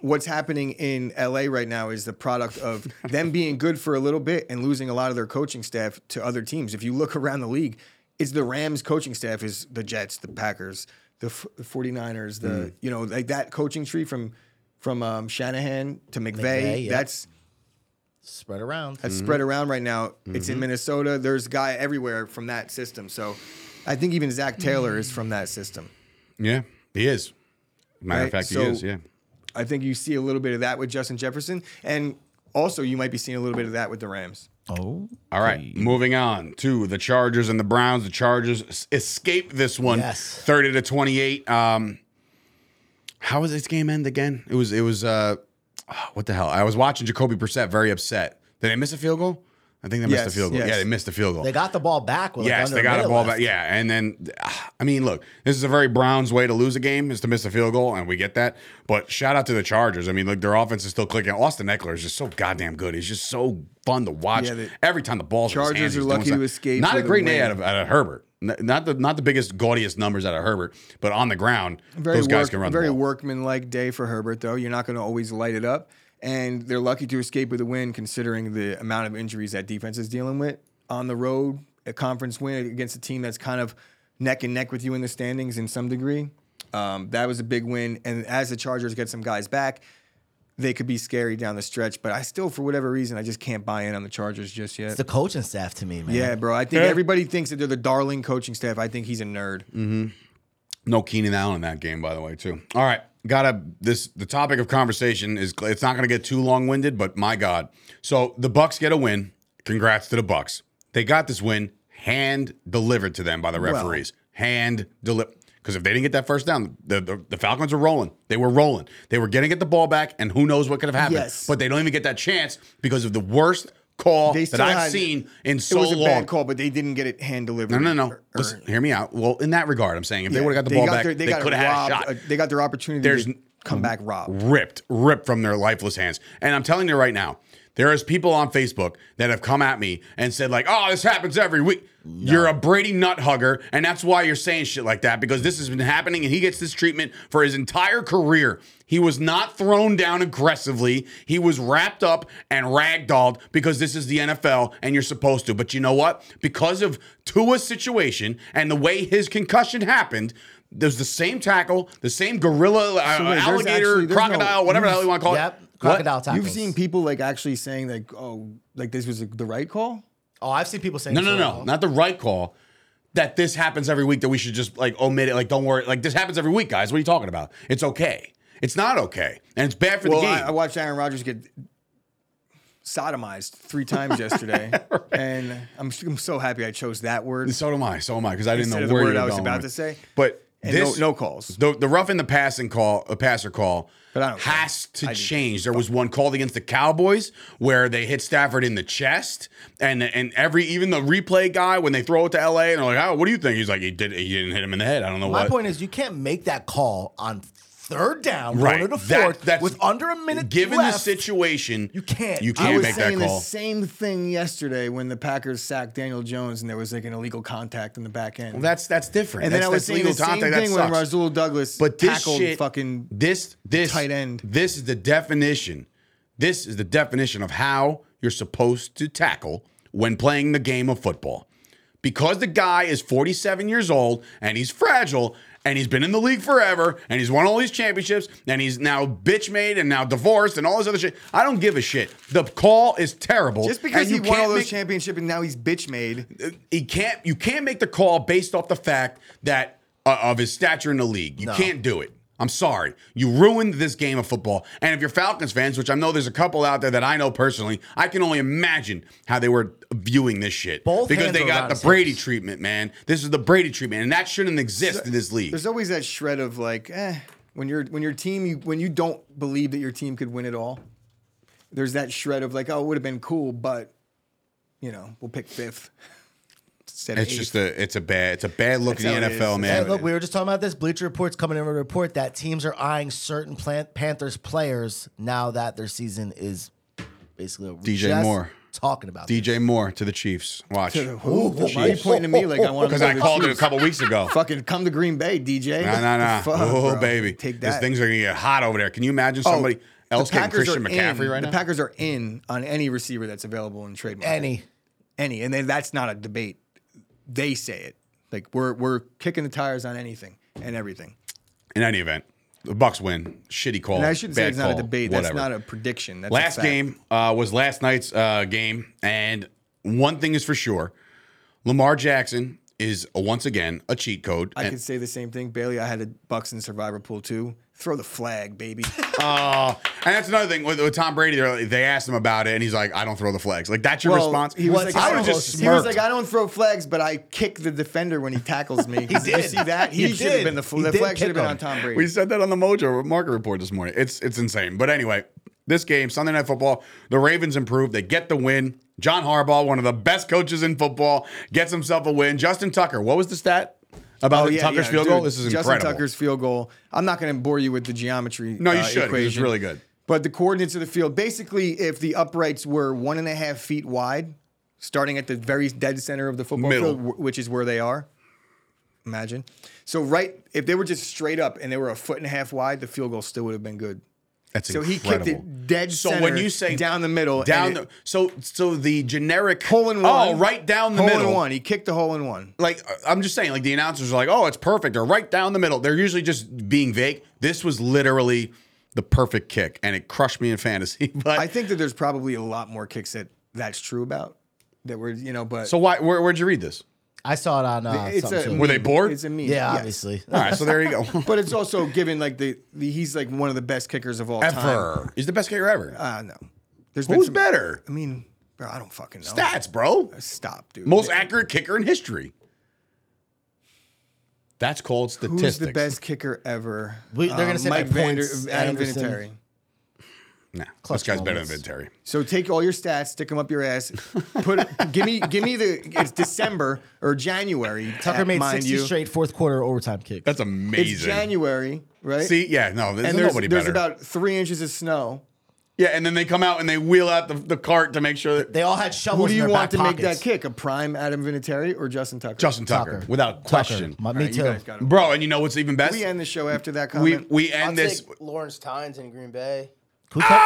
C: What's happening in LA right now is the product of them being good for a little bit and losing a lot of their coaching staff to other teams. If you look around the league, it's the Rams coaching staff is the Jets, the Packers, the, f- the 49ers, the
B: Mm.
C: you know, like that coaching tree from from um, Shanahan to McVay,
D: McVay, yeah.
C: that's
D: spread around.
C: that's
B: Mm-hmm.
C: spread around right now. It's in Minnesota. There's guy everywhere from that system. So I think even Zac Taylor is from that system.
B: yeah, he is. Matter of fact,
C: so-
B: he is. Yeah.
C: I think you see a little bit of that with Justin Jefferson. And also you might be seeing a little bit of that with the Rams.
D: Oh.
B: All right, moving on to the Chargers and the Browns. The Chargers escape this one,
D: Yes.
B: thirty to twenty-eight. Um, how was this game end again? It was. It was. Uh, oh, what the hell? I was watching Jacoby Brissett very upset. Did they miss a field goal? I think they missed a field goal.
C: yes.
B: Yeah, they missed a field goal.
D: They got the ball back with
B: Yes, they got a ball
D: left.
B: back. Yeah, and then ah, I mean, look, this is a very Browns way to lose a game is to miss a field goal, and we get that. But shout out to the Chargers. I mean, look, their offense is still clicking. Austin Ekeler is just so goddamn good. He's just so fun to watch.
C: Yeah, the
B: Every time the his
C: Chargers
B: hands,
C: are lucky to escape
B: Not a great day out of, out of Herbert. Not the not the biggest gaudiest numbers out of Herbert, but on the ground,
C: Very
B: those guys
C: work-
B: can run
C: very
B: the ball.
C: workmanlike day for Herbert, though. You're not going to always light it up. And they're lucky to escape with a win considering the amount of injuries that defense is dealing with. On the road, a conference win against a team that's kind of neck and neck with you in the standings in some degree. Um, that was a big win. And as the Chargers get some guys back, they could be scary down the stretch. But I still, for whatever reason, I just can't buy in on the Chargers just yet.
D: It's the coaching staff to me, man.
C: yeah, bro. I think everybody thinks that they're the darling coaching staff. I think he's a nerd. Mm-hmm.
B: No Keenan Allen in that game, by the way, too. All right, gotta this. The topic of conversation is it's not gonna get too long winded, but my God. So the Bucks get a win. Congrats to the Bucks. They got this win hand delivered to them by the referees. hand delivered. Because if they didn't get that first down, the, the, the Falcons were rolling. They were rolling. They were going to get the ball back, and who knows what could have happened.
C: Yes.
B: But they don't even get that chance because of the worst call
C: they
B: that I've
C: had-
B: seen in so long.
C: it was a
B: long.
C: bad call, but they didn't get it hand delivered.
B: No, no, no.
C: Or-
B: Listen, hear me out. Well, in that regard, I'm saying if they would have got the ball
C: got
B: back,
C: their-
B: they,
C: got
B: could have had a shot.
C: uh, they got their opportunity
B: There's
C: to come back robbed.
B: ripped, ripped from their lifeless hands. And I'm telling you right now, There is people on Facebook that have come at me and said like, "Oh, this happens every week." You're a Brady nut hugger, and that's why you're saying shit like that because this has been happening, and he gets this treatment for his entire career. He was not thrown down aggressively. He was wrapped up and ragdolled because this is the NFL, and you're supposed to. But you know what? Because of Tua's situation and the way his concussion happened. There's the same tackle, the same gorilla, uh,
C: wait, there's
B: alligator,
C: actually- there's no-
B: crocodile, whatever the hell you want to call
D: Yep,
B: it.
D: Crocodile
B: What?
D: tackles.
C: You've seen people like actually saying like, oh, like this was the right call.
D: Oh, I've seen people saying
B: No,
D: this
B: no, no,
D: while.
B: not the right call. That this happens every week. That we should just like omit it. Like, don't worry. Like, this happens every week, guys. What are you talking about? It's okay. It's not okay, and it's bad for
C: Well,
B: the game.
C: I, I watched Aaron Rodgers get sodomized three times yesterday, and I'm, I'm so happy I chose that word.
B: so am I. So am I. Because I didn't
C: Instead
B: know
C: of the
B: where
C: word
B: you were
C: I was
B: going
C: about
B: with
C: to say.
B: But
C: And
B: this
C: no, no calls.
B: The the rough in the passing call, a passer call,
C: don't care.
B: has to
C: I
B: change. There was one called against the Cowboys where they hit Stafford in the chest, and and every even the replay guy when they throw it to LA and they're like, "Oh, what do you think?" He's like, "He did. He didn't hit him in the head. I don't know
D: My
B: what."
D: point is, you can't make that call on third down,
B: Right.
D: going to
B: That-
D: fourth,
B: that's-
D: with under a minute
B: Given
D: left.
B: the situation,
D: You can't.
B: You
C: I
B: can't
C: was
B: make that
C: saying the same thing yesterday when the Packers sacked Daniel Jones and there was like an illegal contact in the back end.
B: Well, that's that's different.
C: and then
B: That's-
C: I was saying the same
B: contact.
C: Thing when. Rasul Douglas
B: But this
C: tackled
B: shit,
C: fucking
B: this this
C: tight end.
B: This is the definition. This is the definition of how you're supposed to tackle when playing the game of football. Because the guy is 47 years old and he's fragile and he's been in the league forever and he's won all these championships and he's now bitch made and now divorced and all this other shit. I don't give a shit. The call is terrible.
C: just because he won all those
B: make-
C: championships and now he's bitch made.
B: he can't you can't make the call based off the fact that uh, of his stature in the league. You can't do it. I'm sorry. You ruined this game of football. And if you're Falcons fans, which I know there's a couple out there that I know personally, I can only imagine how they were viewing this shit.
D: Both
B: because they got the Brady
D: hips.
B: treatment, man. This is the Brady treatment, and that shouldn't exist in this league.
C: There's always that shred of like, eh, when you're when your team you when you don't believe that your team could win it all. There's that shred of like, oh, it would have been cool, but you know, we'll pick fifth. Instead
B: It's
C: eighth.
B: just a it's a bad it's a bad look
C: That's
B: in the
C: how.
B: NFL,
C: Hey,
B: man.
D: Hey, look, we were just talking about this. Bleacher Report's coming in with a report that teams are eyeing certain Plant- Panthers players now that their season is basically over.
B: DJ
D: Just
B: Moore.
D: talking about this.
B: DJ Moore to the Chiefs. Watch.
C: Who? Why are you pointing to me like I want to?
B: Because I called it a couple weeks ago.
C: Fucking come to Green Bay, DJ.
B: No, no, no.
C: Fuck,
B: Oh,
C: bro.
B: baby.
C: Take
B: These
C: that.
B: things are going to get hot over there. Can you imagine
C: Oh,
B: somebody
C: the
B: else getting Christian
C: are
B: McCaffrey
C: in.
B: right
C: the
B: now?
C: Packers are in on any receiver that's available in trade market.
D: Any.
C: any, and then that's not a debate. They say it. Like we're we're kicking the tires on anything and everything.
B: In any event, the Bucs win. Shitty call.
C: And I shouldn't say it's not a debate.
B: Whatever.
C: That's not a prediction. That's a
B: last
C: fact.
B: game uh, was last night's uh, game, and one thing is for sure: Lamar Jackson is uh, once again a cheat code.
C: I
B: and,
C: could say the same thing. Bailey, I had a Bucs in Survivor Pool too. Throw the flag, baby.
B: uh, and that's another thing with, with Tom Brady. like- They asked him about it, and he's like, "I don't throw the flags." Like that's your
C: Well,
B: response.
C: He was like,
B: I would
C: don't-
B: just
C: he was like, I don't throw flags, but I kick the defender when he tackles me. he Did you see that?
D: He
C: He should have been the,
D: He
C: the flag should have been on Tom Brady.
B: We said that on the Mojo market report this morning. It's it's insane. But anyway, this game, Sunday Night Football, the Ravens improve. They get the win. John Harbaugh, one of the best coaches in football, gets himself a win. Justin Tucker, what was the stat about
C: Oh, yeah,
B: Tucker's
C: yeah,
B: field
C: dude,
B: goal? This is
C: Justin
B: incredible.
C: Tucker's field goal. I'm not going to bore you with the geometry.
B: No, you
C: uh,
B: should. 'cause It's really good.
C: But the coordinates of the field, basically, if the uprights were one and a half feet wide, starting at the very dead center of the football
B: Middle.
C: field, wh- which is where they are, imagine. So right, if they were just straight up and they were a foot and a half wide, the field goal still would have been good.
B: That's
C: So he kicked it dead center.
B: So
C: center.
B: when you say
C: down the middle,
B: down the
C: it-
B: so so the generic
C: hole in one,
B: Oh, right down the
C: hole
B: middle.
C: in one. He kicked the hole in one.
B: like uh, I'm just saying, like the announcers are like, "Oh, it's perfect," or right down the middle. They're usually just being vague. This was literally the perfect kick, and it crushed me in fantasy. But
C: I think that there's probably a lot more kicks that that's true about that were you know, but
B: so why? Where, where'd you read this?
D: I saw it on uh,
C: it's a.
B: Were they bored?
C: It's a meme.
D: yeah,
C: yes.
D: obviously.
B: All right, so there you go.
C: But it's also given like the, the he's like one of the best kickers of all time.
B: ever. He's the best kicker ever.
C: Uh, no. There's been
B: Who's
C: some-
B: better?
C: I mean, bro, I don't fucking know.
B: Stats, bro.
C: Stop, dude.
B: Most accurate kicker in history. That's called statistics.
C: Who's the best kicker ever?
D: We- they're gonna say,
C: Mike
D: like,
C: Vander, Adam Vinatieri.
B: Nah, this
D: Clutch
B: guy's better than
D: moments.
B: Vinatieri.
C: So take all your stats, stick them up your ass. Put give me give me the it's December or January.
D: Tucker made 60
C: you.
D: straight fourth quarter overtime kicks.
B: That's amazing. It's.
C: January, right?
B: See, yeah, no, there's
C: and there's,
B: nobody
C: there's
B: better.
C: about three inches of snow.
B: Yeah, and then they come out and they wheel out the, the cart to make sure that
D: They all had shovels
C: Who do
D: in
C: you
D: their
C: want
D: back
C: to make that kick? A prime Adam Vinatieri or Justin Tucker?
B: Justin Tucker,
D: Tucker.
B: without
D: Tucker.
B: question.
D: My- me
C: right,
D: too.
C: You guys got it.
B: Bro, and you know what's even best?
C: We end the show after that
B: we,
C: comment.
B: we
E: I'll
B: end this.
E: take Lawrence Tynes in Green Bay.
D: Who cut-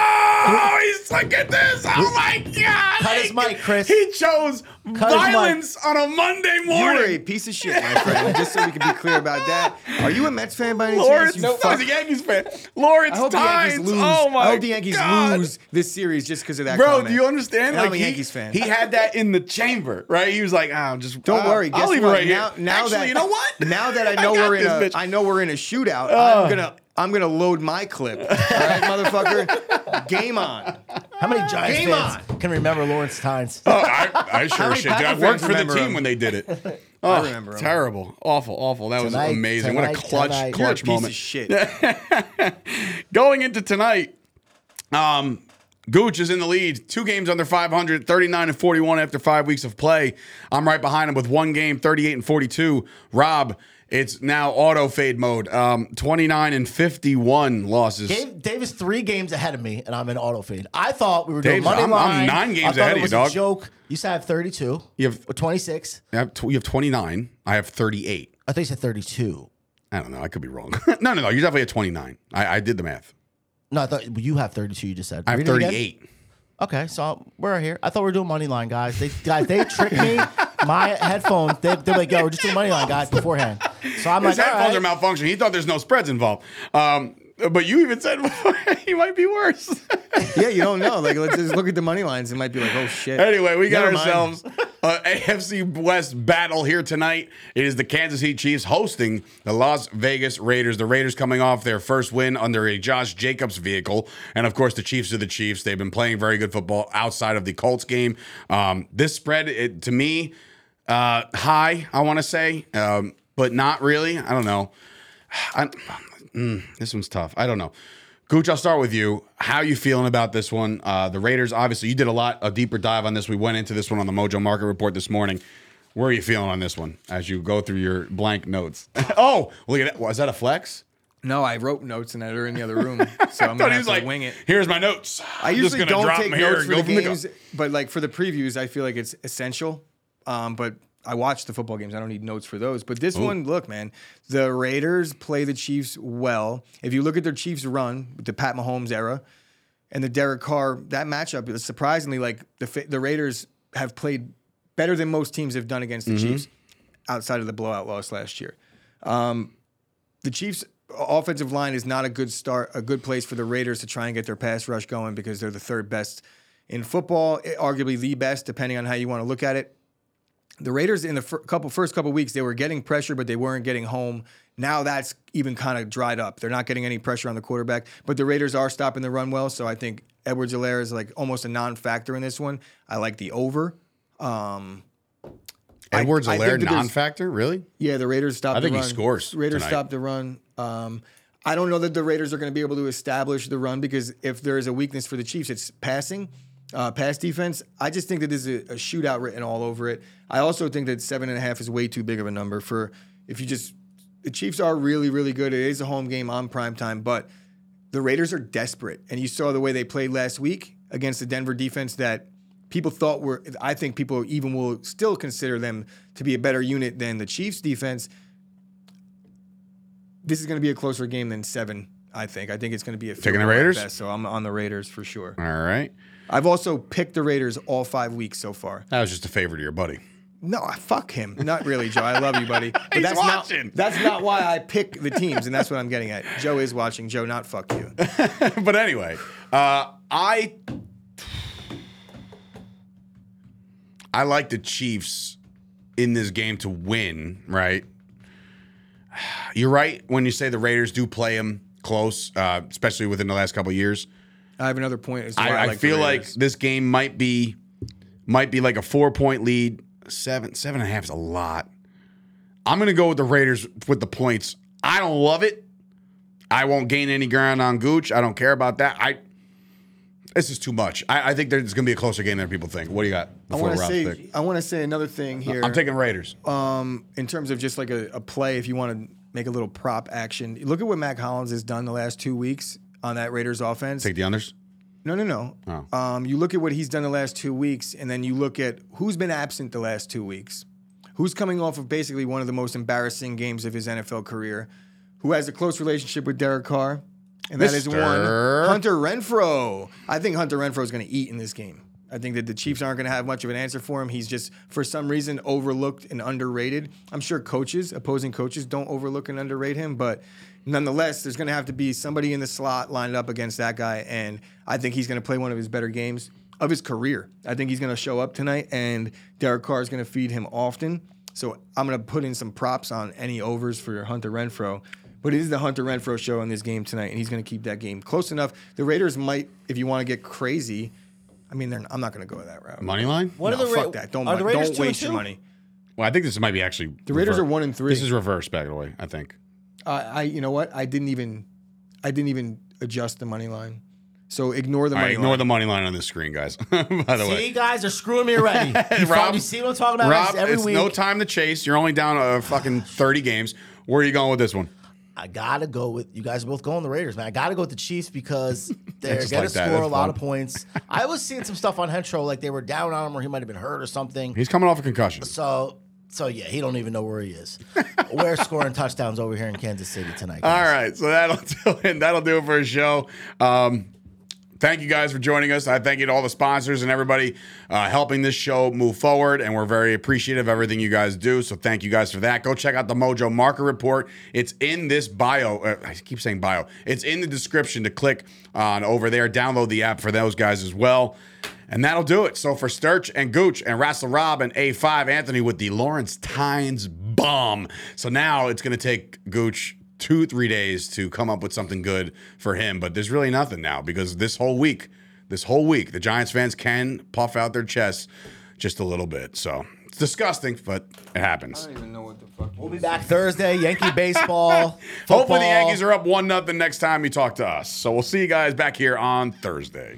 B: Oh, he's look at this! Oh my God!
D: Cut his mic, Chris.
B: He chose
D: mic.
B: violence on a Monday
C: you are a
B: morning.
C: piece of shit, my friend. Just so we can be clear about that. Are you a Mets fan by any
B: Lawrence,
C: chance? You
B: no,
C: fuck?
B: he's a Yankees fan. Lawrence
C: I hope the
B: Tynes.
C: Yankees lose.
B: Oh my god.
C: I hope the Yankees
B: God.
C: lose this series just because of that.
B: Bro,
C: comment.
B: do you understand?
C: And
B: like
C: I'm a
B: he,
C: Yankees fan.
B: He had that in the chamber, right? He was like, "Ah, just
C: Don't
B: uh,
C: worry.
B: I'll
C: Guess
B: leave
C: what?
B: it right
C: now,
B: here."
C: now
B: Actually,
C: that
B: you know what?
C: Now that I
B: I
C: know
B: got
C: we're in a,
B: bitch.
C: I know we're in a shootout.
B: Uh.
C: I'm gonna, I'm gonna load my clip. All right, motherfucker. Game on.
D: How many Giants
C: Game
D: fans can remember Lawrence Tynes?
B: Oh, I, I sure
C: should.
B: shit. I worked for the team
C: him?
B: when they did it. Oh,
C: remember him.
B: terrible, awful, awful. That
D: Tonight,
B: was amazing. what a
D: tonight,
B: clutch.
C: You're a
B: clutch
C: piece
B: moment.
C: of shit.
B: Going into tonight, um, Gooch is in the lead. Two games under 500, 39 and 41 after five weeks of play. I'm right behind him with one game, 38 and 42. Rob, it's now auto fade mode. Um, 29 and 51 losses.
D: Dave, Dave is three games ahead of me, and I'm in auto fade. I thought we were doing
B: Dave's-
D: money
B: I'm- I'm
D: line.
B: nine games
D: I thought
B: ahead
D: it
B: of you,
D: was
B: dog.
D: a joke. You said I have 32.
B: You have-
D: or 26.
B: You have, tw- you have 29. I have 38.
D: I think you said 32.
B: I don't know. I could be wrong. no, no, no. You're definitely at 29. I, I did the math.
D: No, I thought you have 32. You just said.
B: I have
D: Read it again.
B: 38.
D: Okay, so we're here. I thought we were doing money line, guys. They guys, they tricked me. My headphones. They, they're like, yo, we're just doing money line, guys, beforehand. So I'm
B: His
D: like, all
B: headphones
D: right.
B: are malfunctioning. He thought there's no spreads involved. Um, but you even said he might be worse.
C: yeah, you don't know. Like, let's just look at the money lines. It might be like, oh shit.
B: Anyway, we got
C: Never mind.
B: ourselves a AFC West battle here tonight. It is the Kansas City Chiefs hosting the Las Vegas Raiders. The Raiders coming off their first win under a Josh Jacobs vehicle, and of course the Chiefs are the Chiefs. They've been playing very good football outside of the Colts game. Um, this spread, it, to me, uh, high. I want to say, um, but not really. I don't know. I, mm, this one's tough. I don't know. Gooch, I'll start with you. How you feeling about this one? Uh, the Raiders, obviously, you did a lot, a deeper dive on this. We went into this one on the Mojo Market Report this morning. Where are you feeling on this one as you go through your blank notes? oh, look at that. Was that a flex?
C: No, I wrote notes and they're in the other room, so I'm gonna have to
B: like,
C: wing it.
B: here's my notes.
C: I usually don't
B: drop
C: take notes for the
B: from the
C: games,
B: go.
C: but like for the previews, I feel like it's essential. Um, but I watch the football games. I don't need notes for those. But this one, look, man, the Raiders play the Chiefs well. If you look at their Chiefs run, the Pat Mahomes era, and the Derek Carr, that matchup is surprisingly like the the Raiders have played better than most teams have done against the Chiefs outside of the blowout loss last year. Um, the Chiefs offensive line is not a good start, a good place for the Raiders to try and get their pass rush going because they're the third best in football, eh, arguably the best, depending on how you want to look at it. The Raiders in the fir- couple first couple weeks they were getting pressure, but they weren't getting home. Now that's even kind of dried up. They're not getting any pressure on the quarterback, but the Raiders are stopping the run well. So I think Edwards-Helaire is like almost a non-factor in this one. I like the over. Um, Edwards-Helaire
B: non-factor, really?
C: yeah, the Raiders stopped.
B: I think
C: the
B: he
C: run.
B: scores
C: Raiders
B: tonight.
C: stopped the run. Um, I don't know that the Raiders are going to be able to establish the run because if there is a weakness for the Chiefs, it's passing, uh, pass defense. I just think that there's a, a shootout written all over it. I also think that seven and a half is way too big of a number for if you just. The Chiefs are really, really good. It is a home game on prime time, but the Raiders are desperate, and you saw the way they played last week against the Denver defense that people thought were. I think people even will still consider them to be a better unit than the Chiefs defense. This is going to be a closer game than seven. I think. I think it's going to be a
B: Taking the Raiders?
C: best, so I'm on the Raiders for sure.
B: All right.
C: I've also picked the Raiders all five weeks so far.
B: That was just a favor to your buddy.
C: No, I- fuck him. Not really, Joe. I love you, buddy. But
B: He's
C: that's
B: watching.
C: not that's not why I pick the teams, and that's what I'm getting at. Joe is watching. Joe, not fuck you.
B: but anyway, uh, I I like the Chiefs in this game to win. Right? You're right when you say the Raiders do play them close, uh, especially within the last couple of years.
C: I have another point. As to why
B: I,
C: I,
B: I
C: like the
B: feel like this game might be might be like a four point lead. Seven seven and a half is a lot. I'm gonna go with the Raiders with the points. I don't love it. I won't gain any ground on Gooch. I don't care about that. I this is too much. I, I think there's gonna be a closer game than people think. What do you got
C: I
B: before
C: want to say
B: pick?
C: I want to say another thing here.
B: I'm taking Raiders.
C: um, in terms of just like a, a play, if you want to make a little prop action, look at what Mack Hollins has done the last two weeks on that Raiders offense.
B: Take the unders.
C: No, no, no.
B: Oh.
C: Um, you look at what he's done the last two weeks, and then you look at who's been absent the last two weeks. Who's coming off of basically one of the most embarrassing games of his NFL career? Who has a close relationship with Derek Carr? And that is one Hunter Renfrow. I think Hunter Renfrow is going to eat in this game. I think that the Chiefs aren't going to have much of an answer for him. He's just, for some reason, overlooked and underrated. I'm sure coaches, opposing coaches, don't overlook and underrate him, but nonetheless, there's going to have to be somebody in the slot lined up against that guy, and I think he's going to play one of his better games of his career. I think he's going to show up tonight, and Derek Carr is going to feed him often. So I'm going to put in some props on any overs for Hunter Renfrow. But it is the Hunter Renfrow show in this game tonight, and he's going to keep that game close enough. The Raiders might, if you want to get crazy, I mean, they're, I'm not going to go that route.
B: Money line?
D: What
C: no,
D: are the Ra-
C: fuck that. Don't,
D: are the Raiders
C: don't
D: two
C: waste your money.
B: Well, I think this might be actually.
C: The Raiders
B: rever-
C: are one and three.
B: This is reverse, by the way. I think.
C: Uh, I, you know what? I didn't even, I didn't even adjust the money line. So ignore the
B: All right,
C: money
B: ignore
C: line.
B: the money line on the screen, guys. by the
D: See,
B: way,
D: guys are screwing me already. You,
B: Rob-
D: Rob, you see what I'm talking about
B: Rob,
D: every
B: it's
D: week?
B: no time to chase. You're only down a fucking 30 games. Where are you going with this one?
D: I gotta go with you guys are both going the Raiders, man. I gotta go with the Chiefs because they're gonna
B: like that.
D: score a
B: That's
D: lot
B: fun.
D: of points. I was seeing some stuff on Hentro, like they were down on him or he might have been hurt or something.
B: He's coming off a concussion.
D: So so yeah, he don't even know where he is. We're scoring touchdowns over here in Kansas City tonight.
B: All
D: guys.
B: right, so that'll do it. That'll do it for a show. Um, thank you guys for joining us. I thank you to all the sponsors and everybody uh, helping this show move forward, and we're very appreciative of everything you guys do. So thank you guys for that. Go check out the Mojo Market Report. It's in this bio. Uh, I keep saying bio. It's in the description to click on over there. Download the app for those guys as well. And that'll do it. So for Sturch and Gooch and Wrestle Rob and A5 Anthony with the Lawrence Tynes bomb. So now it's going to take Gooch two, three days to come up with something good for him. But there's really nothing now because this whole week, this whole week, the Giants fans can puff out their chests just a little bit. So it's disgusting, but it happens.
C: I don't even know what the fuck.
D: We'll be back Thursday. Yankee baseball.
B: Hopefully the Yankees are up one nothing next time you talk to us. So we'll see you guys back here on Thursday.